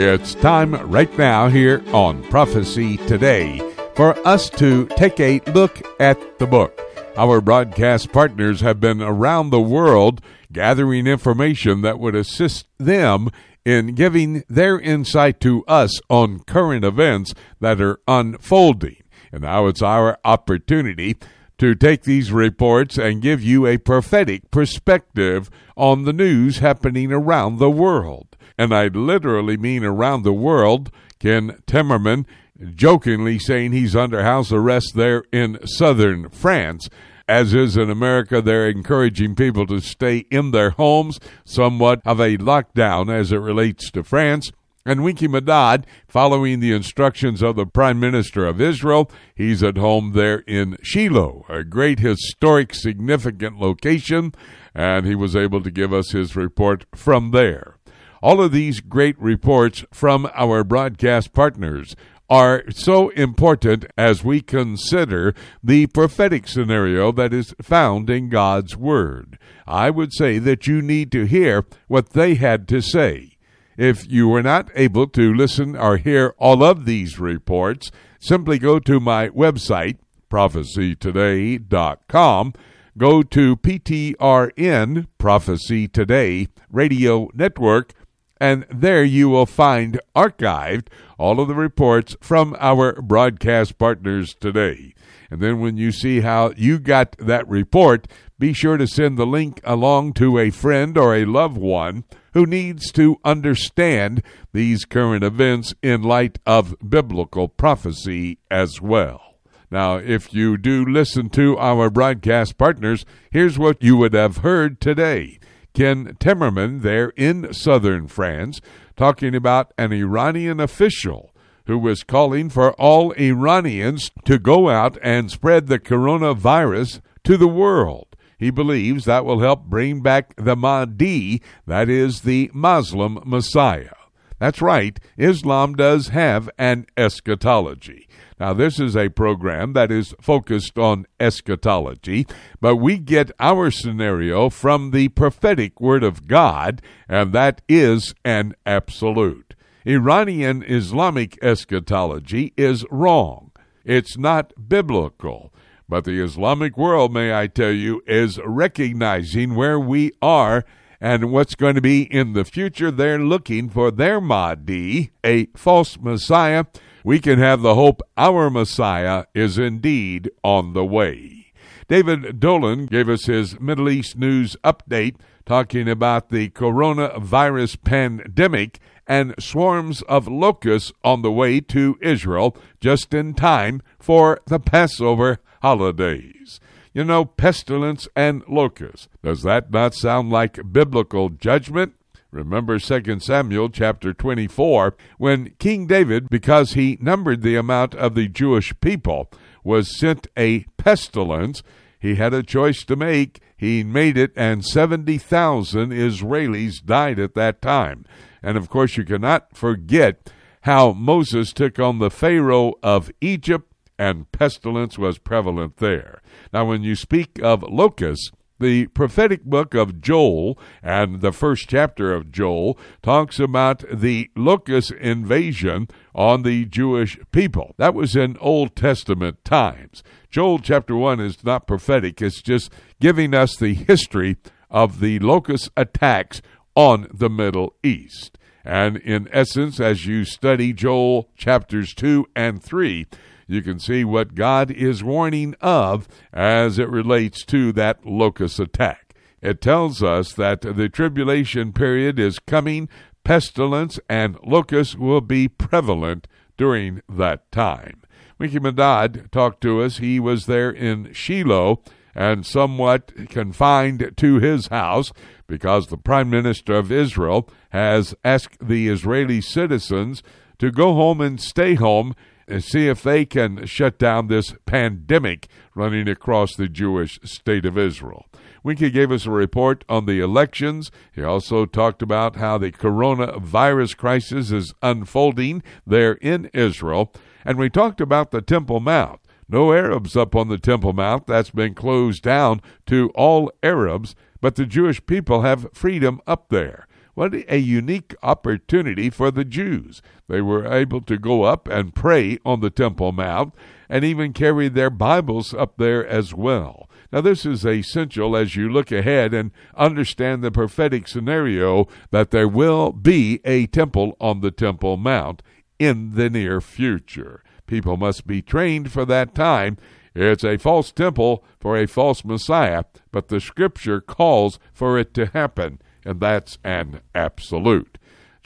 It's time right now here on Prophecy Today for us to take a look at the book. Our broadcast partners have been around the world gathering information that would assist them in giving their insight to us on current events that are unfolding. And now it's our opportunity to take these reports and give you a prophetic perspective on the news happening around the world. And I literally mean around the world. Ken Timmerman jokingly saying he's under house arrest there in southern France. As is in America, they're encouraging people to stay in their homes, somewhat of a lockdown as it relates to France. And Winkie Medad, following the instructions of the Prime Minister of Israel, he's at home there in Shiloh, a great historic, significant location, and he was able to give us his report from there. All of these great reports from our broadcast partners are so important as we consider the prophetic scenario that is found in God's Word. I would say that you need to hear what they had to say. If you were not able to listen or hear all of these reports, simply go to my website, prophecytoday.com. Go to PTRN, Prophecy Today Radio Network, and there you will find archived all of the reports from our broadcast partners today. And then when you see how you got that report, be sure to send the link along to a friend or a loved one who needs to understand these current events in light of biblical prophecy as well. Now, if you do listen to our broadcast partners, here's what you would have heard today. Ken Timmerman, there in southern France, talking about an Iranian official who was calling for all Iranians to go out and spread the coronavirus to the world. He believes that will help bring back the Mahdi, that is, the Muslim Messiah. That's right, Islam does have an eschatology. Now, this is a program that is focused on eschatology, but we get our scenario from the prophetic Word of God, and that is an absolute. Iranian Islamic eschatology is wrong. It's not biblical. But the Islamic world, may I tell you, is recognizing where we are and what's going to be in the future. They're looking for their Mahdi, a false Messiah. We can have the hope our Messiah is indeed on the way. David Dolan gave us his Middle East news update talking about the coronavirus pandemic and swarms of locusts on the way to Israel just in time for the Passover holidays. You know, pestilence and locusts. Does that not sound like biblical judgment? Remember 2 Samuel chapter 24, when King David, because he numbered the amount of the Jewish people, was sent a pestilence, he had a choice to make. He made it, and 70,000 Israelis died at that time. And of course, you cannot forget how Moses took on the Pharaoh of Egypt and pestilence was prevalent there. Now, when you speak of locusts, the prophetic book of Joel and the first chapter of Joel talks about the locust invasion on the Jewish people. That was in Old Testament times. Joel chapter 1 is not prophetic, it's just giving us the history of the locust attacks on the Middle East. And in essence, as you study Joel chapters 2 and 3, you can see what God is warning of as it relates to that locust attack. It tells us that the tribulation period is coming, pestilence and locusts will be prevalent during that time. Winkie Medad talked to us. He was there in Shiloh and somewhat confined to his house because the Prime Minister of Israel has asked the Israeli citizens to go home and stay home and see if they can shut down this pandemic running across the Jewish state of Israel. Winkie gave us a report on the elections. He also talked about how the coronavirus crisis is unfolding there in Israel. And we talked about the Temple Mount. No Arabs up on the Temple Mount. That's been closed down to all Arabs, but the Jewish people have freedom up there. What a unique opportunity for the Jews. They were able to go up and pray on the Temple Mount and even carry their Bibles up there as well. Now, this is essential as you look ahead and understand the prophetic scenario that there will be a temple on the Temple Mount in the near future. People must be trained for that time. It's a false temple for a false Messiah, but the scripture calls for it to happen and that's an absolute.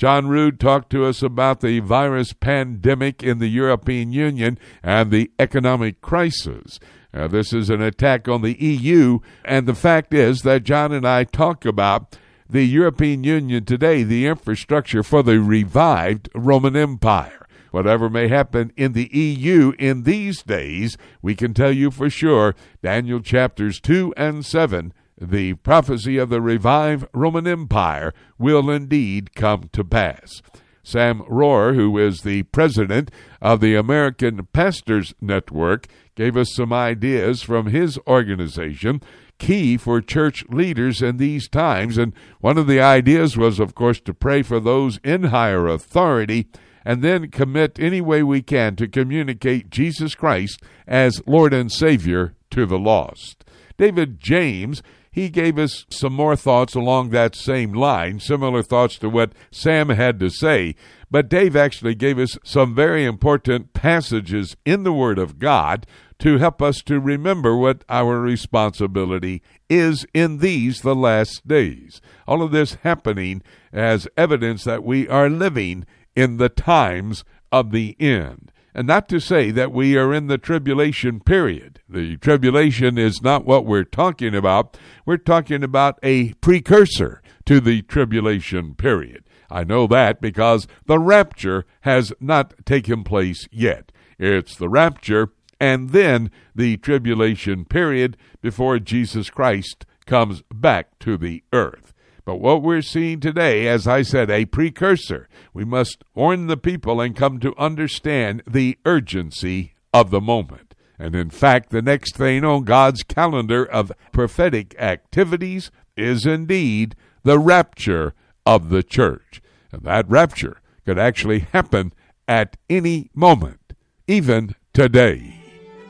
John Rood talked to us about the virus pandemic in the European Union and the economic crisis. This is an attack on the EU, and the fact is that John and I talk about the European Union today, the infrastructure for the revived Roman Empire. Whatever may happen in the EU in these days, we can tell you for sure Daniel chapters 2 and 7 the prophecy of the revived Roman Empire will indeed come to pass. Sam Rohr, who is the president of the American Pastors Network, gave us some ideas from his organization, key for church leaders in these times. And one of the ideas was, of course, to pray for those in higher authority and then commit any way we can to communicate Jesus Christ as Lord and Savior to the lost. David James he gave us some more thoughts along that same line, similar thoughts to what Sam had to say. But Dave actually gave us some very important passages in the Word of God to help us to remember what our responsibility is in these, the last days. All of this happening as evidence that we are living in the times of the end. And not to say that we are in the tribulation period. The tribulation is not what we're talking about. We're talking about a precursor to the tribulation period. I know that because the rapture has not taken place yet. It's the rapture and then the tribulation period before Jesus Christ comes back to the earth. But what we're seeing today, as I said, a precursor. We must warn the people and come to understand the urgency of the moment. And in fact, the next thing on God's calendar of prophetic activities is indeed the rapture of the church. And that rapture could actually happen at any moment, even today.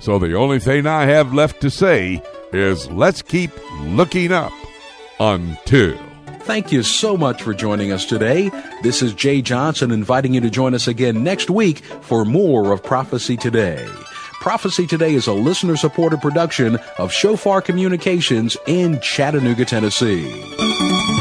So the only thing I have left to say is let's keep looking up until. Thank you so much for joining us today. This is Jay Johnson inviting you to join us again next week for more of Prophecy Today. Prophecy Today is a listener supported production of Shofar Communications in Chattanooga, Tennessee.